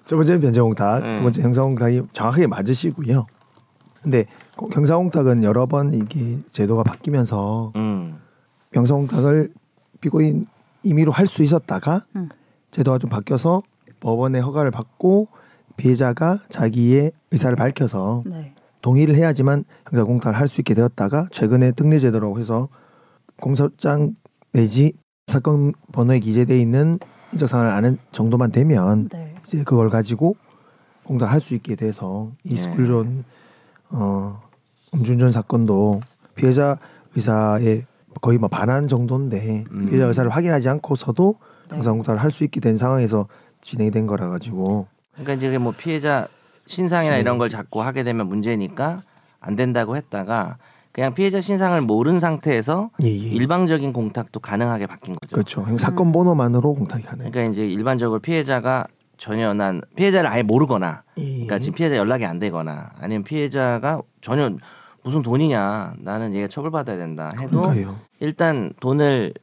첫 번째는 변제공탁, 음. 두 번째 형사공탁이 정확하게 맞으시고요. 근데 고- 형사공탁은 여러 번 이게 제도가 바뀌면서 음. 형사공탁을 피고인 임의로 할 수 있었다가 음. 제도가 좀 바뀌어서 법원의 허가를 받고 피해자가 자기의 의사를 밝혀서 네. 동의를 해야지만 형사공탁을 할 수 있게 되었다가 최근에 특례제도라고 해서 공소장 내지 사건 번호에 기재돼 있는 인적 사항을 아는 정도만 되면 네. 이제 그걸 가지고 공탁을 할 수 있게 돼서 이 예. 스쿨존 어 음주운전 사건도 피해자 의사의 거의 뭐 반환 정도인데 음. 피해자 의사를 확인하지 않고서도 네. 형사공탁을 할 수 있게 된 상황에서 진행이 된 거라 가지고 그러니까 이제 뭐 피해자 신상이나 네. 이런 걸 자꾸 하게 되면 문제니까 안 된다고 했다가 그냥 피해자 신상을 모른 상태에서 예, 예. 일방적인 공탁도 가능하게 바뀐 거죠. 그렇죠. 형 사건 번호만으로 공탁이 가능. 그러니까 이제 일반적으로 피해자가 전혀 난 피해자를 아예 모르거나 예. 그러니까 지금 피해자 연락이 안 되거나 아니면 피해자가 전혀 무슨 돈이냐 나는 얘가 처벌받아야 된다 해도 그러니까요. 일단 돈을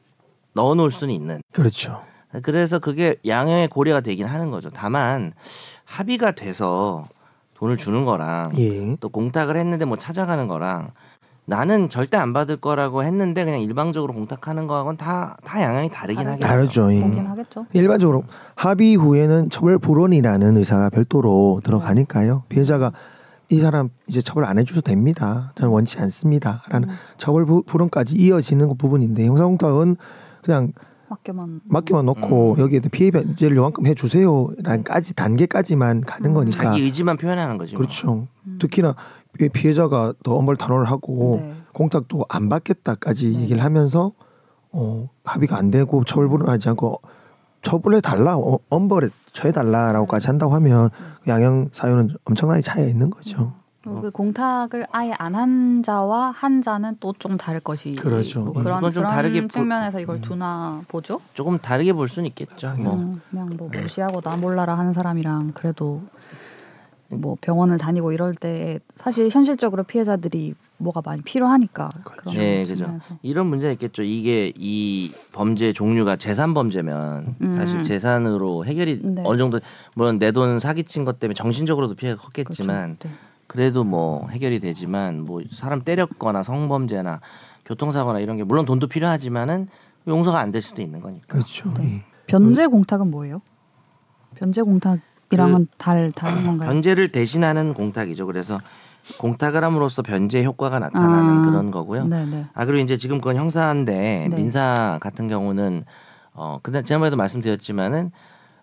넣어 놓을 수는 있는 그렇죠. 그래서 그게 양형의 고려가 되긴 하는 거죠 다만 합의가 돼서 돈을 주는 거랑 예. 또 공탁을 했는데 뭐 찾아가는 거랑 나는 절대 안 받을 거라고 했는데 그냥 일방적으로 공탁하는 거하고는 다, 다 양형이 다르긴. 하겠죠. 다르죠. 예. 하겠죠. 일반적으로 합의 후에는 처벌 불원이라는 의사가 별도로 들어가니까요. 피해자가 이 사람 이제 처벌 안 해줘도 됩니다. 저는 원치 않습니다라는 음, 처벌 부- 불원까지 이어지는 그 부분인데 형사공탁은 그냥 맡겨만 맡겨만 놓고 음. 여기에 피해 변제를 요만큼 해주세요라는까지 단계까지만 가는 음. 거니까 자기 의지만 표현하는 거지. 뭐. 그렇죠. 음. 특히나 피- 피해자가 더 엄벌 탄원을 하고 네. 공탁도 안 받겠다까지 네. 얘기를 하면서 어, 합의가 안 되고 처벌 불원하지 않고 처벌해 달라 어, 엄벌에 처해 달라라고까지 한다고 하면 그 양형 사유는 엄청나게 차이가 있는 거죠. 그리고 그 공탁을 아예 안 한 자와 한 자는 또 좀 다를 것이 그렇죠. 뭐 음. 그런 그건 좀 그런 다르게 보- 측면에서 이걸 음. 두나 보죠. 조금 다르게 볼 수는 있겠죠. 뭐. 음, 그냥 뭐 무시하고 나 몰라라 하는 사람이랑 그래도 뭐 병원을 다니고 이럴 때 사실 현실적으로 피해자들이 뭐가 많이 필요하니까 그런 네, 그죠. 이런 문제가 있겠죠. 이게 이 범죄 종류가 재산 범죄면 음. 사실 재산으로 해결이 네. 어느 정도 물론 내 돈 사기친 것 때문에 정신적으로도 피해가 컸겠지만 그렇죠. 네. 그래도 뭐 해결이 되지만 뭐 사람 때렸거나 성범죄나 교통사고나 이런 게 물론 돈도 필요하지만은 용서가 안 될 수도 있는 거니까. 그렇죠. 예. 변제 공탁은 뭐예요? 변제 공탁이랑은 달 다른 건가요? 변제를 대신하는 공탁이죠. 그래서 공탁을 함으로써 변제 효과가 나타나는 아. 그런 거고요. 네네. 아 그리고 이제 지금 그건 형사인데 네. 민사 같은 경우는 어 근데 지난번에도 말씀드렸지만은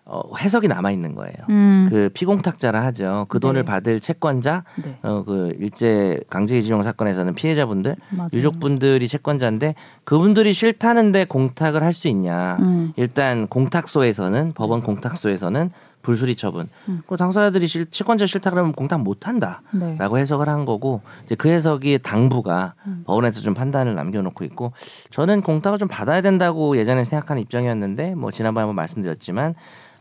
어 해석이 남아 있는 거예요. 음. 그 피공탁자라 하죠. 그 돈을 네. 받을 채권자 네. 어 그 일제 강제징용 사건에서는 피해자분들 맞아요. 유족분들이 채권자인데 그분들이 싫다는데 공탁을 할 수 있냐? 음. 일단 공탁소에서는 법원 공탁소에서는 불수리 처분. 음. 그 당사자들이 실, 채권자 싫다 그러면 공탁 못 한다라고 네. 해석을 한 거고 이제 그 해석이 당부가 음. 법원에서 좀 판단을 남겨놓고 있고 저는 공탁을 좀 받아야 된다고 예전에 생각하는 입장이었는데 뭐 지난번에 한번 말씀드렸지만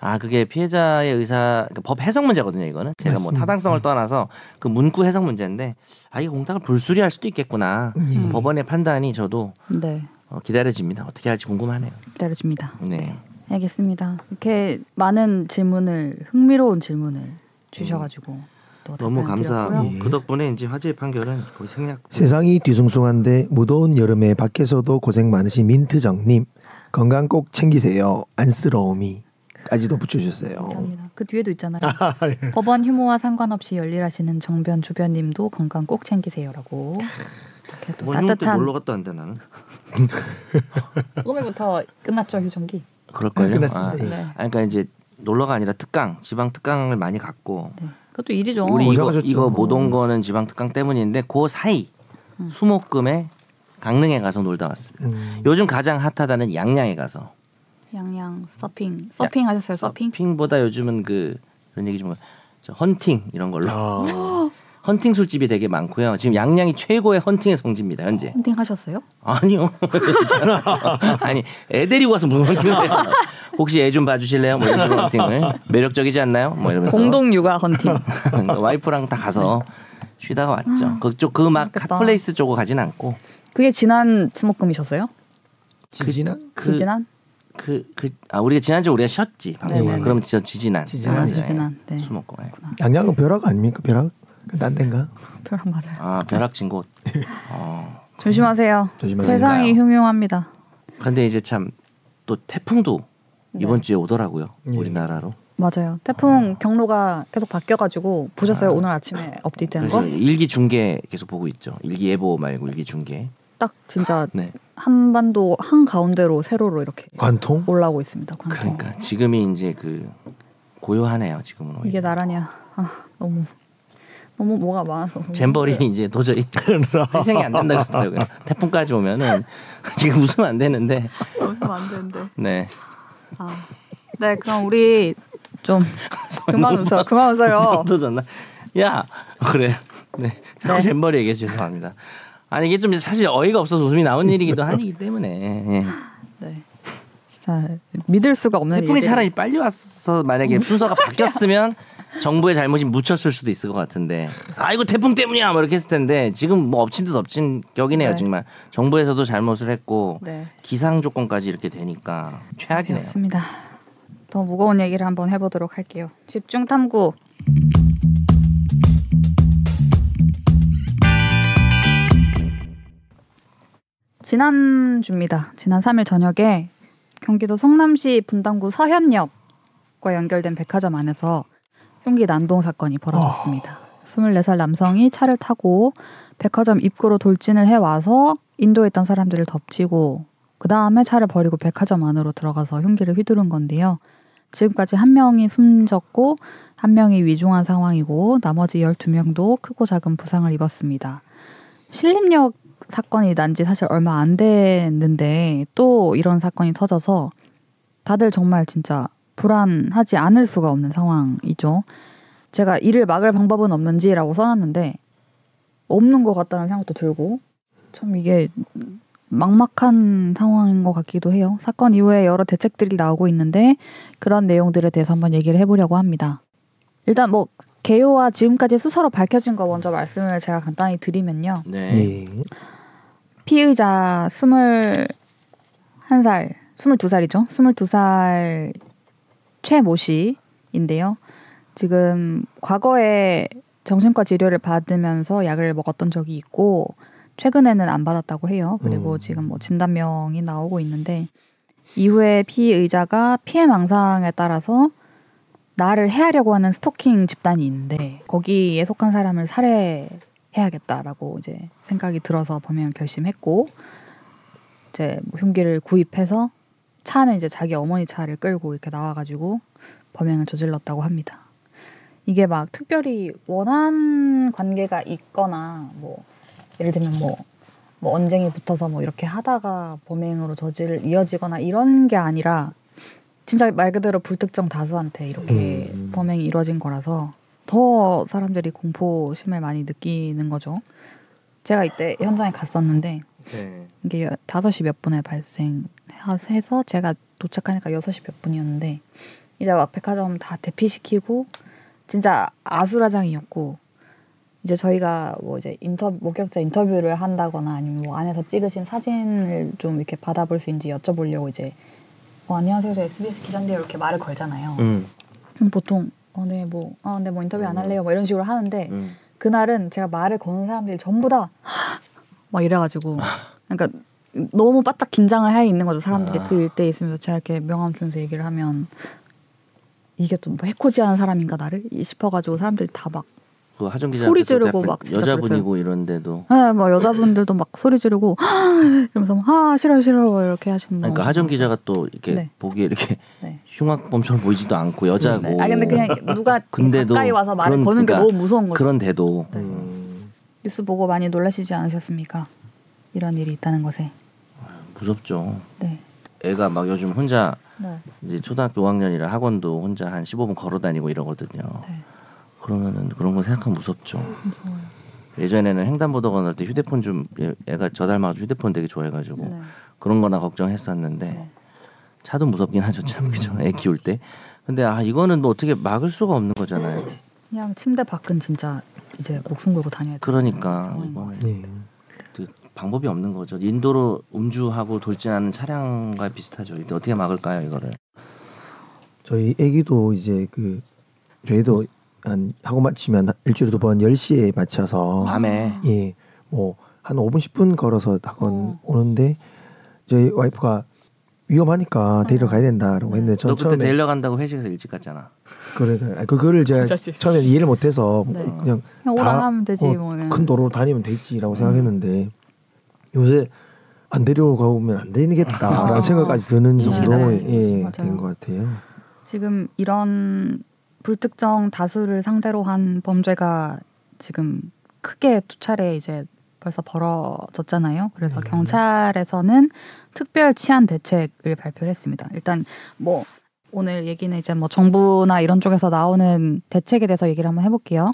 아 그게 피해자의 의사 그법 해석 문제거든요 이거는 제가 뭐 맞습니다. 타당성을 떠나서 그 문구 해석 문제인데 아 이게 공탁을 불수리할 수도 있겠구나 예. 법원의 판단이 저도 네. 어, 기다려집니다 어떻게 할지 궁금하네요 기다려집니다. 네 알겠습니다. 이렇게 많은 질문을 흥미로운 질문을 주셔가지고 또 너무 감사하고. 예. 그 덕분에 이제 화제의 판결은 거의 생략 세상이 뒤숭숭한데 무더운 여름에 밖에서도 고생 많으신 민트정님 건강 꼭 챙기세요. 안쓰러움이 까지도 붙여주셨어요. 감사합니다. 그 뒤에도 있잖아요. 법원 휴무와 상관없이 열일하시는 정변 조변님도 건강 꼭 챙기세요라고 이렇게 또뭐 따뜻한 놀러 갔다 왔는데 나는 오늘부터 끝났죠 휴정기. 그럴걸요 끝났습니다. 아, 예. 네. 아니, 그러니까 이제 놀러가 아니라 특강 지방 특강을 많이 갔고 네. 그것도 일이죠. 우리 이거. 이거 못 온 거는 지방 특강 때문인데 그 사이 음. 수목금에 강릉에 가서 놀다 왔습니다. 음. 요즘 가장 핫하다는 양양에 가서 양양 서핑 서핑 하셨어요 서핑? 서핑보다 요즘은 그 그런 얘기 좀저 헌팅 이런 걸로 아, 헌팅 술집이 되게 많고요. 지금 양양이 최고의 헌팅의 성지입니다 현재. 헌팅 하셨어요? 아니요. 아니 애 데리고 와서 무슨 헌팅을 해요. 혹시 애 좀 봐주실래요? 뭐 이런 식으로 헌팅을 매력적이지 않나요? 뭐 이러면서 공동 육아 헌팅. 와이프랑 다 가서 쉬다가 왔죠. 그쪽 그 막. 핫플레이스 쪽으로 가진 않고 그게 지난 수목금이셨어요? 지지난 그 지난? 그 그 아 우리가 지난주 우리가 쉬었지 방송을. 그럼 저 지지난 지지난. 아, 네. 지난. 네. 수목금. 네. 양양은 벼락 아닙니까? 벼락? 그딴 데인가? 벼락 맞아요. 아 벼락친 곳. 어. 조심하세요. 조심하세요. 세상이 흉흉합니다. 근데 이제 참 또 태풍도 이번 네. 주에 오더라고요. 예. 우리나라로. 맞아요. 태풍 경로가 계속 바뀌어가지고 보셨어요? 아. 오늘 아침에 업데이트한 거? 일기 중계 계속 보고 있죠. 일기 예보 말고 일기 중계. 딱 진짜 네. 한반도 한 가운데로 세로로 이렇게 관통? 올라오고 있습니다. 관통. 그러니까 지금이 이제 그 고요하네요. 지금은 오히려. 이게 나라냐? 아 너무 너무 뭐가 많아서 잼버리 이제 도저히 희생이 안 된다고 하더라고요. 태풍까지 오면은 지금 웃으면 안 되는데. 웃으면 안 되는데. 네. 아. 네 그럼 우리 좀 그만 웃어 그만 웃어요. 없어졌나? 야 그래. 네. 자꾸 네. 잼버리 얘기해 주셔서 합니다. 아니 이게 좀 사실 어이가 없어서 웃음이 나온 일이기도 하기 때문에 예. 네. 진짜 믿을 수가 없는 태풍이 일들. 차라리 빨리 왔어 만약에 순서가 바뀌었으면 정부의 잘못이 묻혔을 수도 있을 것 같은데 아 이거 태풍 때문이야 뭐 이렇게 했을 텐데 지금 뭐 엎친 듯 엎친 격이네요 네. 정말 정부에서도 잘못을 했고 네. 기상 조건까지 이렇게 되니까 최악이네요. 없습니다. 더 무거운 얘기를 한번 해보도록 할게요. 집중 탐구. 지난 주입니다. 지난 3일 저녁에 경기도 성남시 분당구 서현역과 연결된 백화점 안에서 흉기 난동 사건이 벌어졌습니다. 24살 남성이 차를 타고 백화점 입구로 돌진을 해와서 인도에 있던 사람들을 덮치고 그 다음에 차를 버리고 백화점 안으로 들어가서 흉기를 휘두른 건데요. 지금까지 한 명이 숨졌고 한 명이 위중한 상황이고 나머지 12명도 크고 작은 부상을 입었습니다. 신림역 사건이 난 지 사실 얼마 안 됐는데 또 이런 사건이 터져서 다들 정말 진짜 불안하지 않을 수가 없는 상황이죠. 제가 이를 막을 방법은 없는지라고 써놨는데 없는 것 같다는 생각도 들고 참 이게 막막한 상황인 것 같기도 해요. 사건 이후에 여러 대책들이 나오고 있는데 그런 내용들에 대해서 한번 얘기를 해보려고 합니다. 일단 뭐 개요와 지금까지 수사로 밝혀진 거 먼저 말씀을 제가 간단히 드리면요. 네. 예. 피의자 스물 한 살, 스물두 살이죠. 스물두 살 최모 씨인데요. 지금 과거에 정신과 치료를 받으면서 약을 먹었던 적이 있고 최근에는 안 받았다고 해요. 그리고 음. 지금 뭐 진단명이 나오고 있는데 이후에 피의자가 피해 망상에 따라서 나를 해하려고 하는 스토킹 집단이 있는데 거기에 속한 사람을 살해 해야겠다라고 이제 생각이 들어서 범행을 결심했고 이제 뭐 흉기를 구입해서 차는 이제 자기 어머니 차를 끌고 이렇게 나와가지고 범행을 저질렀다고 합니다. 이게 막 특별히 원한 관계가 있거나 뭐 예를 들면 뭐, 뭐 언쟁이 붙어서 뭐 이렇게 하다가 범행으로 저질 이어지거나 이런 게 아니라 진짜 말 그대로 불특정 다수한테 이렇게 음. 범행이 이루어진 거라서 더 사람들이 공포심을 많이 느끼는 거죠. 제가 이때 현장에 갔었는데 네. 이게 5시 몇 분에 발생해서 제가 도착하니까 6시 몇 분이었는데 이제 막 백화점 다 대피시키고 진짜 아수라장이었고 이제 저희가 뭐 이제 인터뷰 목격자 인터뷰를 한다거나 아니면 뭐 안에서 찍으신 사진을 좀 이렇게 받아볼 수 있는지 여쭤보려고 이제 어, 안녕하세요 저 SBS 기자인데요 이렇게 말을 걸잖아요. 음. 보통 어 네 뭐아 근데 뭐 인터뷰 안 할래요 뭐 이런 식으로 하는데 음. 그날은 제가 말을 거는 사람들이 전부 다 막 이래가지고 그러니까 너무 바짝 긴장을 해 있는 거죠 사람들이 아. 그 일대에 있으면서 제가 이렇게 명함 주면서 얘기를 하면 이게 또 뭐 해코지하는 사람인가 나를 싶어가지고 사람들이 다 막 그 하정 기자 소리 지르고 막 여자분이고 이런데도 네, 뭐 여자분들도 막 소리 지르고 이러면서 막, 아 싫어 싫어 이렇게 하시는 거. 그러니까 하정 기자가 또 이렇게 네. 보기에 이렇게 네. 흉악범처럼 보이지도 않고 여자고 네. 아 근데 그냥 누가 근데도 가까이 와서 말을 그런- 거는 게 그러니까 너무 무서운 거죠. 그런데도 네. 음. 뉴스 보고 많이 놀라시지 않으셨습니까? 이런 일이 있다는 것에. 무섭죠. 네. 애가 막 요즘 혼자 네. 이제 초등학교 5학년이라 학원도 혼자 한 15분 걸어 다니고 이러거든요. 네. 그러면은 그런 거 생각하면 무섭죠. 무서워요. 예전에는 횡단보도건 할때 휴대폰 좀 얘- 애가 저 닮아가지고 휴대폰 되게 좋아해가지고 네. 그런 거나 걱정했었는데 네. 차도 무섭긴 하죠 참 그죠 애 키울 때 근데 아 이거는 뭐 어떻게 막을 수가 없는 거잖아요 그냥 침대 밖은 진짜 이제 목숨 걸고 다녀야 돼. 그러니까 예. 그 방법이 없는 거죠 인도로 음주하고 돌진하는 차량과 비슷하죠 이때 어떻게 막을까요 이거를 저희 애기도 이제 그 저희도 한 하고 마치면 일주일에 두번 10시에 맞춰서 밤에 예. 뭐한 5분 10분 걸어서 학원 어. 오는데 저희 와이프가 위험하니까 데리러 가야 된다라고 네. 했는데 너전 그때 처음에 데리러 간다고 회식에서 일찍 갔잖아 그래서 아니, 그거를 제가. 처음에 이해를 못해서 네. 그냥 그냥 오라 다- 하면 되지 어, 뭐. 그냥. 큰 도로 다니면 되지라고 음. 생각했는데 요새 안 데리러 가보면 안 되겠다라는 아. 생각까지 드는 네. 예, 맞아요. 된것 같아요. 지금 이런 불특정 다수를 상대로 한 범죄가 지금 크게 두 차례 이제 벌써 벌어졌잖아요. 그래서 음. 경찰에서는 특별 치안 대책을 발표를 했습니다. 일단 뭐 오늘 얘기는 이제 뭐 정부나 이런 쪽에서 나오는 대책에 대해서 얘기를 한번 해볼게요.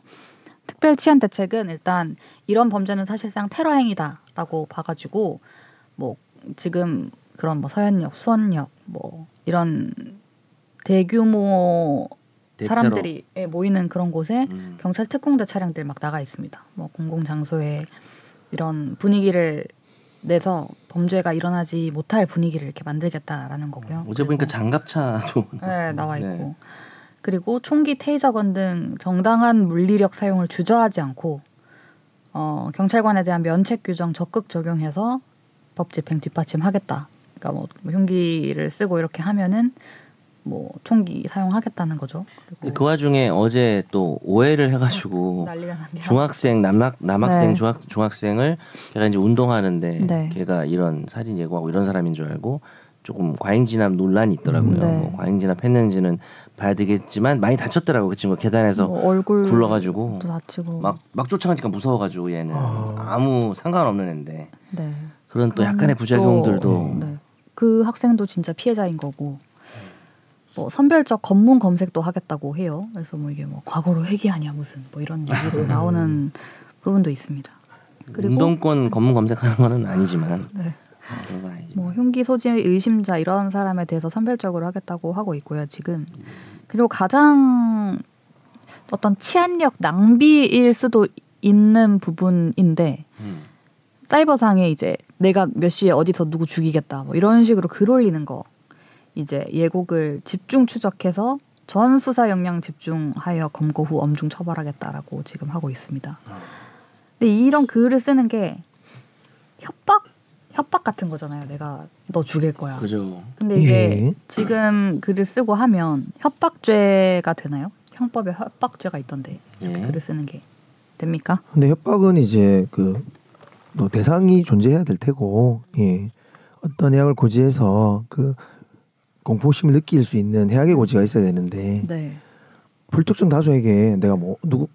특별 치안 대책은 일단 이런 범죄는 사실상 테러 행위다라고 봐가지고 뭐 지금 그런 뭐 서현역, 수원역 뭐 이런 대규모. 사람들이 예, 모이는 그런 곳에 음. 경찰 특공대 차량들 막 나가 있습니다. 뭐 공공 장소에 이런 분위기를 내서 범죄가 일어나지 못할 분위기를 이렇게 만들겠다라는 거고요. 어제 보니까 장갑차도 네, 나와 있고. 네. 그리고 총기, 테이저건 등 정당한 물리력 사용을 주저하지 않고 어, 경찰관에 대한 면책 규정 적극 적용해서 법 집행 뒷받침하겠다. 그러니까 뭐, 뭐 흉기를 쓰고 이렇게 하면은 뭐 총기 사용하겠다는 거죠. 그 와중에 어제 또 오해를 해가지고 납니다. 중학생 남학 남학생 네. 중학 중학생을 걔가 이제 운동하는데 네. 걔가 이런 살인 예고하고 이런 사람인 줄 알고 조금 과잉 진압 논란이 있더라고요. 네. 뭐 과잉 진압했는지는 봐야 되겠지만 많이 다쳤더라고 그 친구 계단에서 뭐 얼굴 굴러가지고 또 다치고 막막 쫓아가니까 무서워가지고 얘는 아. 아무 상관없는 애인데 네. 그런 또 약간의 부작용들도 또, 네. 그 학생도 진짜 피해자인 거고 뭐 선별적 검문 검색도 하겠다고 해요. 그래서 뭐 이게 뭐 과거로 회귀하냐 무슨 뭐 이런 얘기도 나오는 부분도 있습니다. 그리고 운동권 검문 검색하는 거는 아니지만 네. 어, 뭐 흉기 소지 의심자 이런 사람에 대해서 선별적으로 하겠다고 하고 있고요. 지금 그리고 가장 어떤 치안력 낭비일 수도 있는 부분인데 음. 사이버상에 이제 내가 몇 시에 어디서 누구 죽이겠다 뭐 이런 식으로 글 올리는 거 이제 예곡을 집중 추적해서 전 수사 역량 집중하여 검거 후 엄중 처벌하겠다라고 지금 하고 있습니다. 근데 이런 글을 쓰는 게 협박 협박 같은 거잖아요. 내가 너 죽일 거야. 그죠. 근데 이게 예. 지금 글을 쓰고 하면 협박죄가 되나요? 형법에 협박죄가 있던데 예. 글을 쓰는 게 됩니까? 근데 협박은 이제 그또 대상이 존재해야 될 테고 예. 어떤 해악을 고지해서 그 공포심을 느낄 수 있는 해악의 고지가 있어야 되는데 네. 불특정 다수에게 내가 뭐 누구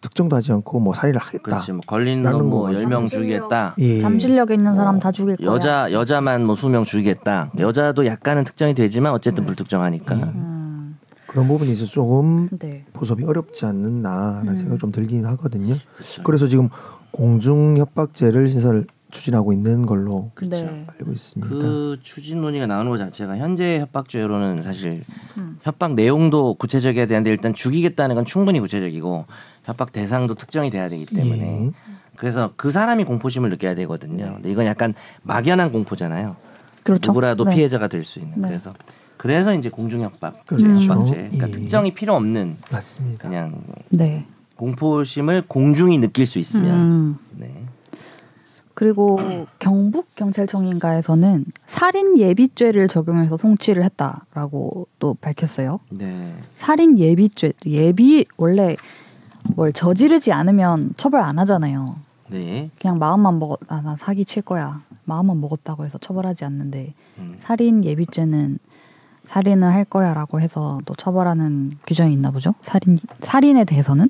특정도 하지 않고 뭐 살인을 하겠다. 그렇지 뭐. 10명 잠실력. 죽이겠다. 예. 잠실력에 있는 사람 다 죽일 거야. 여자 여자만 뭐 수명 죽이겠다. 여자도 약간은 특정이 되지만 어쨌든 네. 불특정하니까. 음, 그런 부분이 있어서 조금 네. 보섭이 어렵지 않나라는 음. 생각이 좀 들긴 하거든요. 그렇죠. 그래서 지금 공중 협박죄를 신설 추진하고 있는 걸로 네. 알고 있습니다. 그 추진 논의가 나오는 것 자체가 현재 협박죄로는 사실 음. 협박 내용도 구체적이어야 되는데 일단 죽이겠다는 건 충분히 구체적이고 협박 대상도 특정이 돼야 되기 때문에 예. 그래서 그 사람이 공포심을 느껴야 되거든요. 근데 이건 약간 막연한 공포잖아요. 그렇죠. 누구라도 네. 피해자가 될 수 있는. 네. 그래서 그래서 이제 공중협박, 그렇죠. 협박죄, 그러니까 예. 특정이 필요 없는 맞습니다. 그냥 네. 공포심을 공중이 느낄 수 있으면. 음. 네. 그리고 경북 경찰청인가에서는 살인 예비죄를 적용해서 송치를 했다라고 또 밝혔어요. 네. 살인 예비죄 예비 원래 뭘 저지르지 않으면 처벌 안 하잖아요. 네. 그냥 마음만 먹었 아나 사기 칠 거야. 마음만 먹었다고 해서 처벌하지 않는데 음. 살인 예비죄는 살인을 할 거야라고 해서 또 처벌하는 규정이 있나 보죠. 살인 살인에 대해서는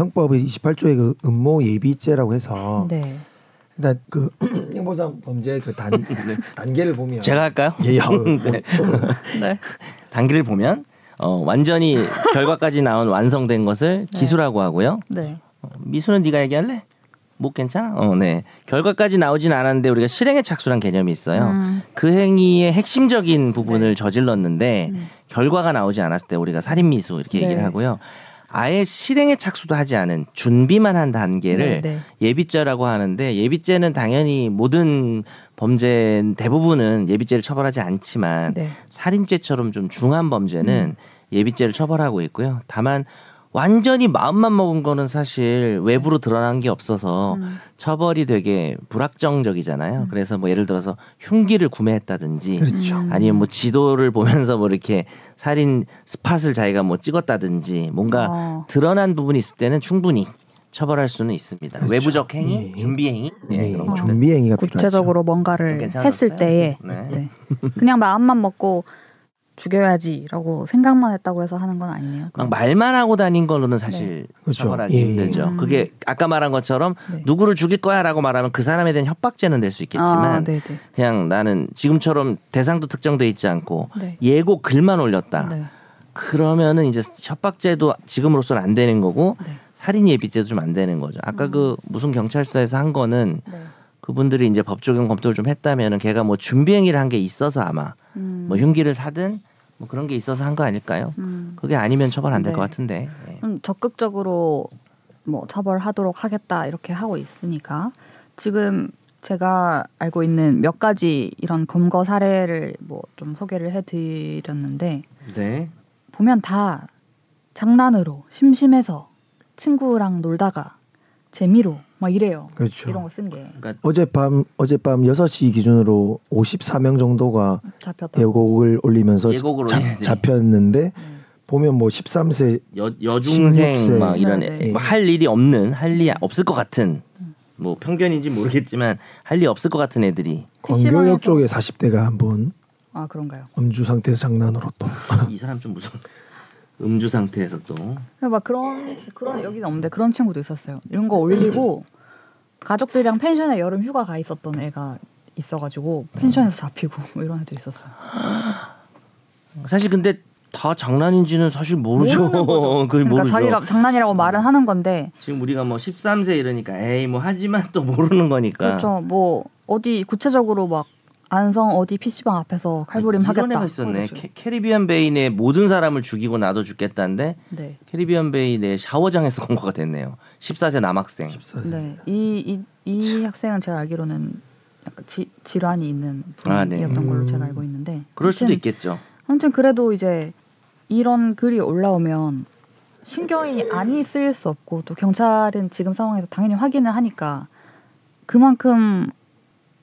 형법의 28조의 그 음모 예비죄라고 해서 네. 일단 그 형법상 범죄 그 단 단계를 보면 제가 할까요? 예, 아우, 네. 네. 단계를 보면 어, 완전히 결과까지 나온 완성된 것을 네. 기수라고 하고요. 네. 어, 미수는 네가 얘기할래? 못 괜찮아? 어, 네. 결과까지 나오진 않았는데 우리가 실행에 착수란 개념이 있어요. 음, 그 행위의 핵심적인 부분을 저질렀는데 음. 결과가 나오지 않았을 때 우리가 살인 미수 이렇게 얘기를 네. 하고요. 아예 실행에 착수도 하지 않은 준비만 한 단계를 네, 네. 예비죄라고 하는데 예비죄는 당연히 모든 범죄 대부분은 예비죄를 처벌하지 않지만 네. 살인죄처럼 좀 중한 범죄는 음. 예비죄를 처벌하고 있고요. 다만 완전히 마음만 먹은 거는 사실 외부로 드러난 게 없어서 음. 처벌이 되게 불확정적이잖아요. 그래서 뭐 예를 들어서 흉기를 구매했다든지 그렇죠. 음. 아니면 뭐 지도를 보면서 뭐 이렇게 살인 스팟을 자기가 뭐 찍었다든지 뭔가 어. 드러난 부분이 있을 때는 충분히 처벌할 수는 있습니다. 그렇죠. 외부적 행위, 예. 준비 행위, 네, 예, 그런 것들. 준비 행위가 구체적으로 뭔가를? 했을 때에 네. 네. 그냥 마음만 먹고 죽여야지라고 생각만 했다고 해서 하는 건 아니네요. 막 말만 하고 다닌 걸로는 사실 그렇죠. 처벌하기 예. 힘들죠. 음. 그게 아까 말한 것처럼 네. 누구를 죽일 거야라고 말하면 그 사람에 대한 협박죄는 될 수 있겠지만 아, 네네. 그냥 나는 지금처럼 대상도 특정돼 있지 않고 네. 예고 글만 올렸다. 네. 그러면은 이제 협박죄도 지금으로서는 안 되는 거고 네. 살인 예비죄도 좀 안 되는 거죠. 아까 그 무슨 경찰서에서 한 거는 네. 그분들이 이제 법 적용 검토를 좀 했다면은 걔가 뭐 준비 행위를 한 게 있어서 아마 음. 뭐 흉기를 사든 뭐 그런 게 있어서 한 거 아닐까요? 음. 그게 아니면 처벌 안 될것 네. 같은데. 예. 좀 적극적으로 뭐 처벌하도록 하겠다 이렇게 하고 있으니까 지금 제가 알고 있는 몇 가지 이런 검거 사례를 뭐 좀 소개를 해드렸는데 네. 보면 다 장난으로 심심해서 친구랑 놀다가 재미로 막 이래요. 그렇죠. 이런 거 쓴 게 그러니까 어젯밤 어젯밤 6시 기준으로 54명 정도가 잡혔다. 예고를 올리면서 올린 애들이. 잡혔는데 네. 보면 뭐 13세 여, 여중생 16세. 막 이런 네, 애, 네. 뭐할 일이 없는 할 일이 없을 것 같은 뭐 편견인지 모르겠지만 할 일 없을 것 같은 애들이 광교역 쪽에 40대가 한번 아 그런가요? 음주 상태에서 장난으로 또 이 사람 좀 무서운 음주 상태에서 또 막 그런 그런 여기는 없는데 그런 친구도 있었어요. 이런 거 올리고 가족들이랑 펜션에 여름 휴가 가 있었던 애가 있어가지고 펜션에서 잡히고 뭐 이런 애도 있었어요. 사실 근데 다 장난인지는 사실 모르죠. 그러니까 모르죠. 자기가 장난이라고 말은 하는 건데 지금 우리가 뭐 13세 이러니까 에이 뭐 하지만 또 모르는 거니까. 그렇죠. 뭐 어디 구체적으로 막 안성 어디 PC방 앞에서 칼부림 이런 하겠다. 애가 있었네. 그러죠. 캐, 캐리비안 베이 내 모든 사람을 죽이고 나도 죽겠다는데 네. 캐리비안 베이 내 샤워장에서 검거가 됐네요. 14세 남학생. 14세. 네. 이, 이, 이 학생은 제가 알기로는 약간 지, 질환이 있는 아, 네. 분이었던 걸로 음. 제가 알고 있는데 그럴 수도 아무튼- 있겠죠. 아무튼 그래도 이제 이런 글이 올라오면 신경이 안이 쓰일 수 없고 또 경찰은 지금 상황에서 당연히 확인을 하니까 그만큼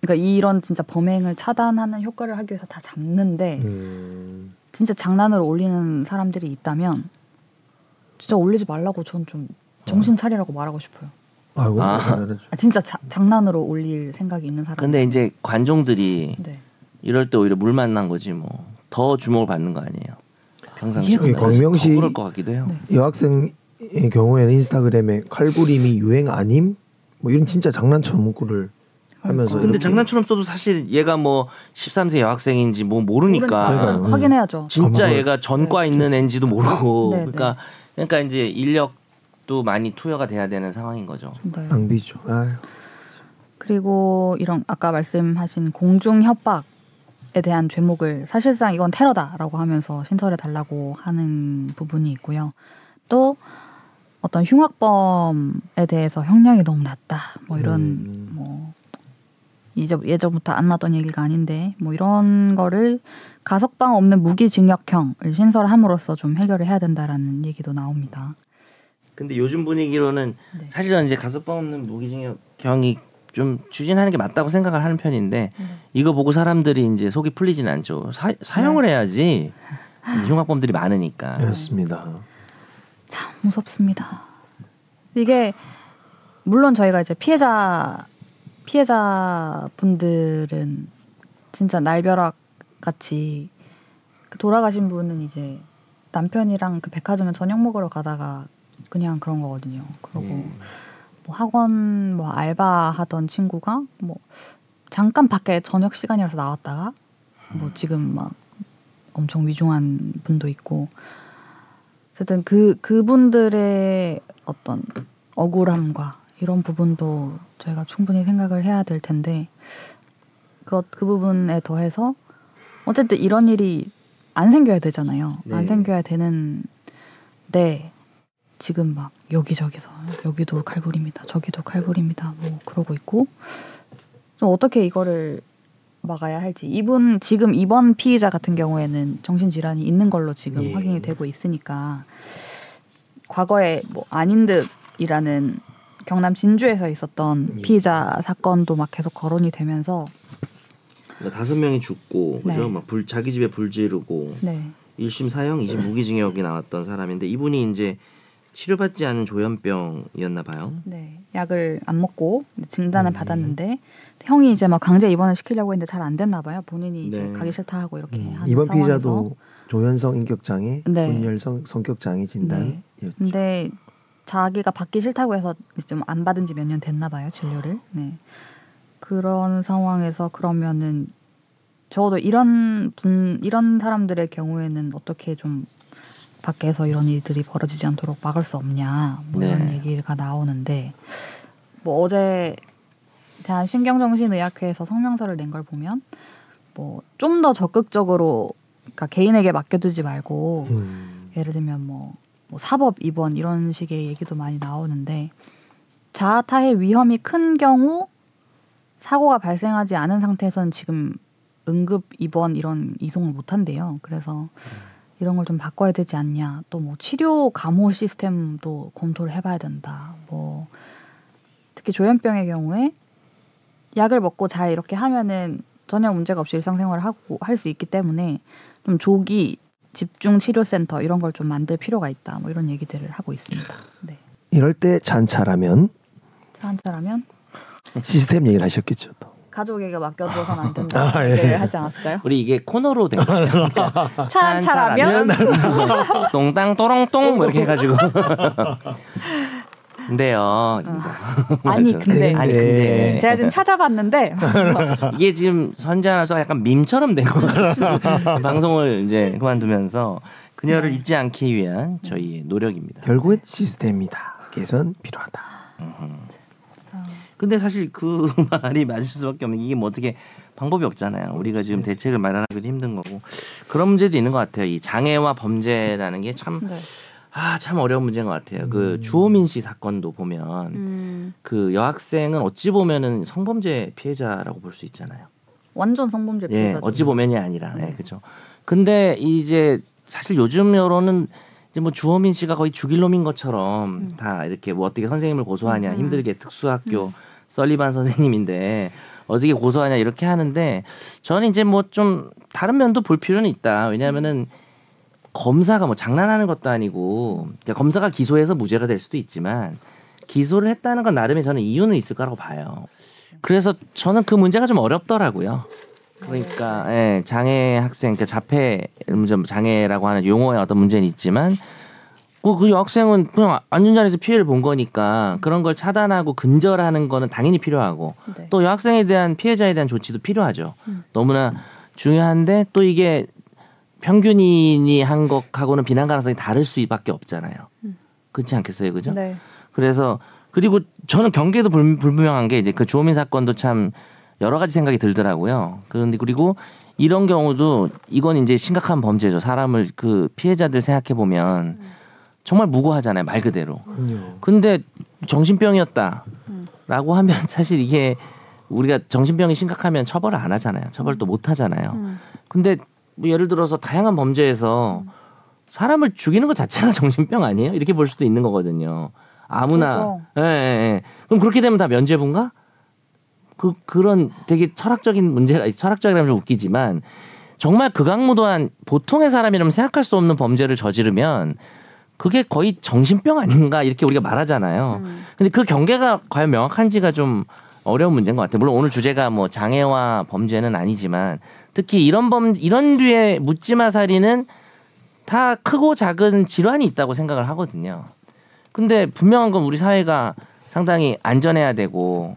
그러니까 이런 진짜 범행을 차단하는 효과를 하기 위해서 다 잡는데 음, 진짜 장난으로 올리는 사람들이 있다면 진짜 올리지 말라고 전 좀 정신 차리라고 말하고 싶어요. 아이고 아. 아. 아, 진짜 자- 장난으로 올릴 생각이 있는 사람. 근데 이제 관종들이 네. 이럴 때 오히려 물 만난 거지 뭐 더 주목을 받는 거 아니에요. 가요. 광명시- 더 그럴 것 같기도 해요. 네. 여학생 경우에는 인스타그램에 칼부림이 유행 아님 뭐 이런 진짜 장난처럼 문구를 하면서 근데 이렇게 장난처럼 써도 사실 얘가 뭐 13세 여학생인지 뭐 모르니까 그러니까요. 확인해야죠. 진짜 아마 얘가 전과 네. 있는 애인지도 모르고 네, 그러니까 그러니까 이제 인력도 많이 투여가 돼야 되는 상황인 거죠. 네. 낭비죠. 아유. 그리고 이런 아까 말씀하신 공중 협박 에 대한 죄목을 사실상 이건 테러다라고 하면서 신설해 달라고 하는 부분이 있고요. 또 어떤 흉악범에 대해서 형량이 너무 낮다. 뭐 이런 음. 뭐 이제 예전부터 안 나왔던 얘기가 아닌데 뭐 이런 거를 가석방 없는 무기징역형을 신설함으로써 좀 해결을 해야 된다라는 얘기도 나옵니다. 근데 요즘 분위기로는 네. 사실 저는 이제 가석방 없는 무기징역형이 좀 추진하는 게 맞다고 생각을 하는 편인데 네. 이거 보고 사람들이 이제 속이 풀리진 않죠. 사, 사형을 해야지 이제 흉악범들이 많으니까. 그렇습니다. 참 무섭습니다. 이게 물론 저희가 이제 피해자 피해자 분들은 진짜 날벼락 같이 그 돌아가신 분은 이제 남편이랑 그 백화점에 저녁 먹으러 가다가 그냥 그런 거거든요. 그리고 음. 뭐 학원 뭐 알바 하던 친구가 뭐 잠깐 밖에 저녁 시간이라서 나왔다가 뭐 지금 막 엄청 위중한 분도 있고 어쨌든 그 그분들의 어떤 억울함과 이런 부분도 저희가 충분히 생각을 해야 될 텐데 그, 그 부분에 더해서 어쨌든 이런 일이 안 생겨야 되잖아요. 네. 안 생겨야 되는데 지금 막 여기저기서 여기도 칼부림이다 저기도 칼부림이다 뭐 그러고 있고 좀 어떻게 이거를 막아야 할지 이분 지금 이번 피의자 같은 경우에는 정신질환이 있는 걸로 지금 예. 확인이 되고 있으니까 과거에 뭐 아닌 듯이라는 경남 진주에서 있었던 예. 피의자 사건도 막 계속 거론이 되면서 그러니까 다섯 명이 죽고 그죠? 네. 막불 자기 집에 불 지르고 네 1심 사형, 2심 무기징역이 나왔던 사람인데 이분이 이제 치료받지 않은 조현병이었나 봐요. 네, 약을 안 먹고 진단을 음. 받았는데 형이 이제 막 강제 입원을 시키려고 했는데 잘 안 됐나 봐요. 본인이 이제 네. 가기 싫다 하고 이렇게 음, 하는 이번 상황에서 피의자도 조현성 인격장애, 네. 분열성 성격장애 진단이었죠. 근데 자기가 받기 싫다고 해서 좀 안 받은 지 몇 년 됐나 봐요 진료를. 네. 그런 상황에서 그러면은 적어도 이런 분 이런 사람들의 경우에는 어떻게 좀 밖에서 이런 일들이 벌어지지 않도록 막을 수 없냐 뭐 이런 네. 얘기가 나오는데 뭐 어제 대한 신경정신의학회에서 성명서를 낸 걸 보면 뭐 좀 더 적극적으로 그러니까 개인에게 맡겨두지 말고 음. 예를 들면 뭐, 뭐 사법 입원 이런 식의 얘기도 많이 나오는데 자아타해 위험이 큰 경우 사고가 발생하지 않은 상태에서는 지금 응급 입원 이런 이송을 못 한대요. 그래서 이런 걸 좀 바꿔야 되지 않냐. 또 뭐 치료 감호 시스템도 검토를 해봐야 된다. 뭐 특히 조현병의 경우에 약을 먹고 잘 이렇게 하면은 전혀 문제가 없이 일상생활을 하고 할 수 있기 때문에 좀 조기 집중 치료 센터 이런 걸 좀 만들 필요가 있다. 뭐 이런 얘기들을 하고 있습니다. 네. 이럴 때 잔차라면 차 한차라면 시스템 얘기를 하셨겠죠. 또. 가족에게 맡겨두어서는 안 된다 아, 예. 얘기를 하지 않았을까요? 우리 이게 코너로 된 거예요. 차 한차라면 똥땅 또롱똥 뭐 이렇게 해가지고. 근데요. 아니 근데 아니 네. 근데 제가 지금 찾아봤는데 이게 지금 선재 아나운서 약간 밈처럼 된 거예요. 방송을 이제 그만두면서 그녀를 네. 잊지 않기 위한 저희의 노력입니다. 결국엔 시스템이다. 개선 필요하다. 근데 사실 그 말이 맞을 수밖에 없는 게 이게 뭐 어떻게 방법이 없잖아요. 우리가 지금 대책을 마련하기도 힘든 거고 그런 문제도 있는 것 같아요. 이 장애와 범죄라는 게 참 네. 아, 참 어려운 문제인 것 같아요. 그 음. 주호민 씨 사건도 보면 음, 그 여학생은 어찌 보면은 성범죄 피해자라고 볼 수 있잖아요. 완전 성범죄 예, 피해자죠. 어찌 보면이 아니라, 예, 네. 그렇죠. 근데 이제 사실 요즘 여론은 이제 뭐 주호민 씨가 거의 죽일 놈인 것처럼 음. 다 이렇게 뭐 어떻게 선생님을 고소하냐 음. 힘들게 특수학교 썰리반 선생님인데 어떻게 고소하냐 이렇게 하는데 저는 이제 뭐 좀 다른 면도 볼 필요는 있다. 왜냐하면은 검사가 뭐 장난하는 것도 아니고 그러니까 검사가 기소해서 무죄가 될 수도 있지만 기소를 했다는 건 나름의 저는 이유는 있을 거라고 봐요. 그래서 저는 그 문제가 좀 어렵더라고요. 그러니까 예, 장애 학생, 그러니까 자폐 좀 장애라고 하는 용어의 어떤 문제는 있지만 그, 그 여학생은 그냥 안전자리에서 피해를 본 거니까 그런 걸 차단하고 근절하는 거는 당연히 필요하고 네. 또 여학생에 대한 피해자에 대한 조치도 필요하죠. 음. 너무나 중요한데 또 이게 평균인이 한 것하고는 비난 가능성이 다를 수밖에 없잖아요. 음. 그렇지 않겠어요, 그죠? 네. 그래서 그리고 저는 경계도 불, 불분명한 게 이제 그 주호민 사건도 참 여러 가지 생각이 들더라고요. 그런데 그리고 이런 경우도 이건 이제 심각한 범죄죠. 사람을 그 피해자들 생각해 보면 정말 무고하잖아요, 말 그대로. 근데 정신병이었다라고 음. 하면 사실 이게 우리가 정신병이 심각하면 처벌을 안 하잖아요. 처벌도 못 하잖아요. 음. 근데 뭐 예를 들어서 다양한 범죄에서 사람을 죽이는 것 자체가 정신병 아니에요? 이렇게 볼 수도 있는 거거든요. 아무나. 예, 예, 예. 그럼 그렇게 되면 다 면죄부인가? 그 그런 되게 철학적인 문제가 철학적이라면 좀 웃기지만 정말 극악무도한 보통의 사람이라면 생각할 수 없는 범죄를 저지르면 그게 거의 정신병 아닌가 이렇게 우리가 말하잖아요. 음. 근데 그 경계가 과연 명확한지가 좀 어려운 문제인 것 같아요. 물론 오늘 주제가 뭐 장애와 범죄는 아니지만 특히 이런 범 이런 류의 묻지마 살인은 다 크고 작은 질환이 있다고 생각을 하거든요. 근데 분명한 건 우리 사회가 상당히 안전해야 되고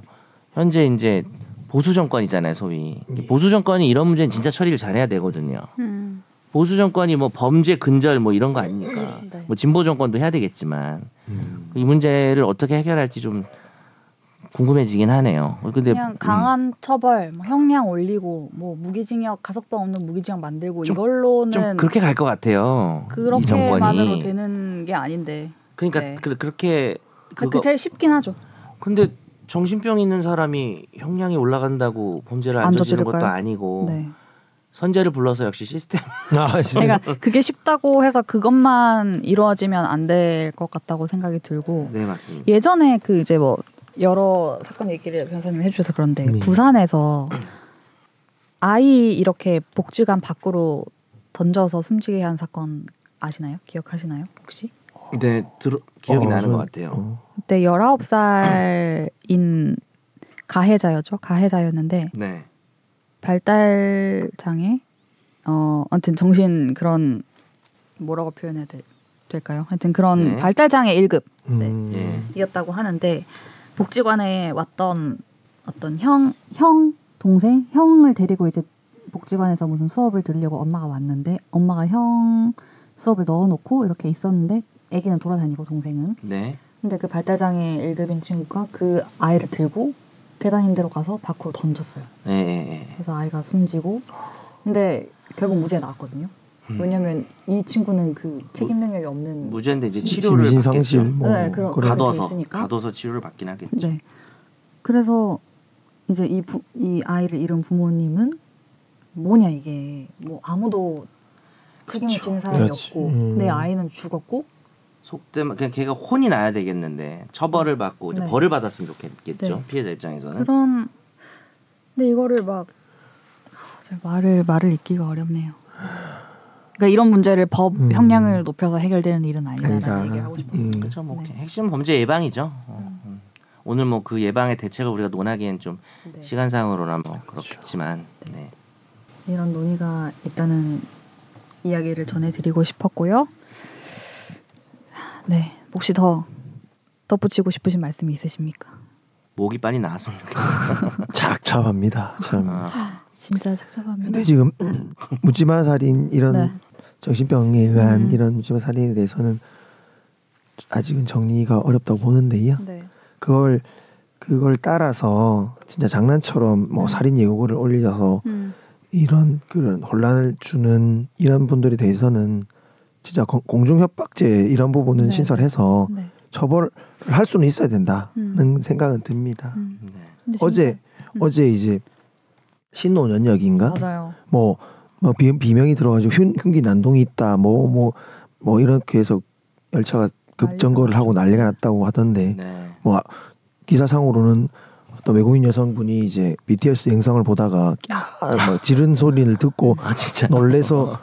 현재 이제 보수 정권이잖아요, 소위. 예. 보수 정권이 이런 문제는 진짜 처리를 잘해야 되거든요. 음. 보수 정권이 뭐 범죄 근절 뭐 이런 거 아닙니까? 네. 뭐 진보 정권도 해야 되겠지만 음. 이 문제를 어떻게 해결할지 좀 궁금해지긴 하네요. 근데 그냥 음, 강한 처벌, 뭐 형량 올리고 뭐 무기징역 가석방 없는 무기징역 만들고 좀- 이걸로는 좀 그렇게 갈 것 같아요. 이 그렇게만으로. 되는 게 아닌데. 그러니까 네. 그, 그렇게 그 그거 제일 쉽긴 하죠. 근데 정신병 있는 사람이 형량이 올라간다고 범죄를 안 안 저지르는 것도? 아니고 네. 선제를 불러서 역시 시스템 아. 그러니까 그게 쉽다고 해서 그것만 이루어지면 안 될 것 같다고 생각이 들고 네 맞습니다. 예전에 그 이제 뭐 여러 사건 얘기를 변호사님 해주셔서 그런데 네. 부산에서 아이 이렇게 복지관 밖으로 던져서 숨지게 한 사건 아시나요? 기억하시나요? 혹시? 네 들어, 기억이 어, 나는 것 저- 같아요. 어. 그때 19살인 가해자였죠. 가해자였는데 네. 발달 장애 어 아무튼 정신 그런 뭐라고 표현해야 돼, 될까요? 하여튼 그런 네. 발달 장애 1급 음. 예. 이었다고 하는데 복지관에 왔던 어떤 형, 형 동생 형을 데리고 이제 복지관에서 무슨 수업을 들으려고 엄마가 왔는데 엄마가 형 수업을 넣어놓고 이렇게 있었는데 아기는 돌아다니고 동생은 네. 근데 그 발달장애 1급인 친구가 그 아이를 들고 계단 힘대로 가서 밖으로 던졌어요. 예, 예, 예. 그래서 아이가 숨지고 근데 결국 무죄 나왔거든요. 음. 왜냐면 이 친구는 그 책임 능력이 없는 무죄인데 이제 치료를 심신상실 받겠죠. 뭐 네, 그런- 가둬서. 가둬서 치료를 받긴 하겠죠. 네. 그래서 이제 이, 부, 이 아이를 잃은 부모님은 뭐냐 이게 뭐 아무도 책임을 그쵸. 지는 사람이 그렇지. 없고 음. 내 아이는 죽었고 속되면 그냥 걔가 혼이 나야 되겠는데 처벌을 받고 이제 네. 벌을 받았으면 좋겠겠죠. 네. 피해자 입장에서는. 그런 근데 이거를 막 말을 말을 잇기가 어렵네요. 그러니까 이런 문제를 법 음. 형량을 높여서 해결되는 일은 아니다라는 아니다. 얘기를 하고 싶었어요. 음. 그렇죠. 뭐 네. 핵심 범죄 예방이죠. 어, 음. 오늘 뭐 그 예방의 대책을 우리가 논하기엔 좀 네. 시간상으로나 뭐 그렇겠지만 네. 이런 논의가 있다는 이야기를 전해드리고 싶었고요. 네, 혹시 더 덧붙이고 싶으신 말씀이 있으십니까? 목이 빨리 나왔으면 좋겠다. 착잡합니다. 참. 아, 진짜 착잡합니다. 근데 지금 묻지마 살인 이런 네. 정신병에 의한 음. 이런 묻지마 살인에 대해서는 아직은 정리가 어렵다고 보는데요. 네, 그걸 그걸 따라서 진짜 장난처럼 뭐 음. 살인 예고를 올려서 음, 이런 그런 혼란을 주는 이런 분들에 대해서는 진짜 공- 공중 협박죄 이런 부분은 네. 신설해서 네. 처벌을 할 수는 있어야 된다는 음. 생각은 듭니다. 음. 네. 어제 음. 어제 이제 신노년역인가 진짜- 맞아요. 뭐, 뭐 비, 비명이 들어가지고 흉, 흉기 난동이 있다 뭐뭐 뭐 이렇게 해서 열차가 급정거를 하고 난리가 났다고 하던데 네. 뭐 기사상으로는 어떤 외국인 여성분이 이제 BTS 영상을 보다가 꺄뭐 지른 소리를 듣고 아 놀래서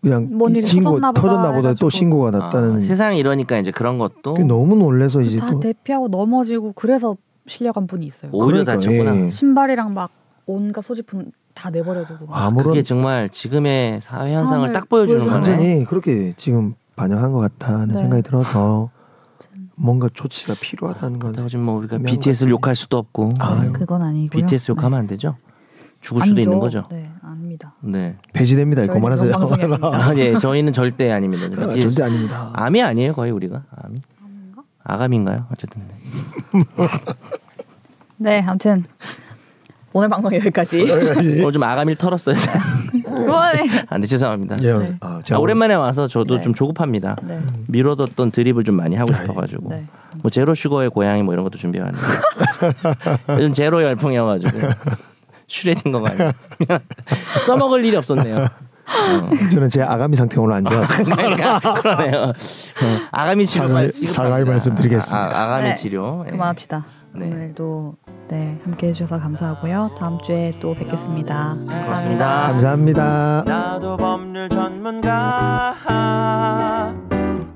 그냥 뭔이 신고 터졌나 보다 터졌나 보다 해가지고. 또 신고가 났다는 아, 세상이 이러니까 이제 그런 것도 너무 놀래서 이제 다또 대피하고 넘어지고 그래서 실려간 분이 있어요. 오히려 그러니까, 다쳤구나. 예. 신발이랑 막 온갖 소지품 다 내버려두고. 막. 아무런 그게 정말 지금의 사회 현상을 딱 보여주는 거네. 완전히 그렇게 지금 반영한 것 같다는 네. 생각이 들어서 뭔가 조치가 필요하다는 건 그렇다고 지금 뭐 우리가 BTS를. 욕할 수도 없고 아유. 그건 아니고요. BTS 욕하면 안 되죠. 죽을 수도 아니죠. 있는 거죠. 네, 아닙니다. 네. 배제됩니다. 이거 방송이 아, 예, 저희는 절대 아닙니다. 아, BTS 절대 아닙니다. 암이 아니에요, 거의 우리가. 암이. 아감인가요? 어쨌든. 네. 네, 아무튼 오늘 방송 여기까지. 오늘 좀 아감일 털었어요. 그만해. 아, 네, 죄송합니다. 예, 네. 아, 아, 제가 오랜만에 와서 저도 네. 좀 조급합니다. 네. 미뤄뒀던 드립을 좀 많이 하고 싶어가지고 네. 뭐 제로 슈거의 고양이 뭐 이런 것도 준비해왔는데 요즘 제로 열풍이어가지고 슈레딩거가 써먹을 일이 없었네요. 어. 저는 제 아가미 상태가 오늘 안 좋아서 그러니까 그러네요. 어, 아가미 치료 사과의- 말씀드리겠습니다. 아, 아가미 네. 치료. 예. 그만합시다. 네. 오늘도 네 함께 해주셔서 감사하고요. 다음 주에 또 뵙겠습니다. 감사합니다. 감사합니다. 나도 법률 전문가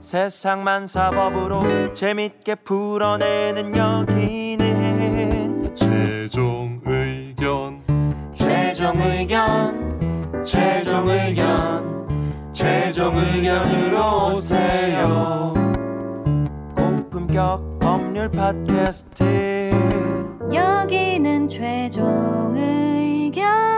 세상만 사법으로 재밌게 풀어내는 여기는 최종 의견 최종 의견 최종 의견 최종 의견으로 오세요 본격 법률 팟캐스트. 여기는 최종 의견.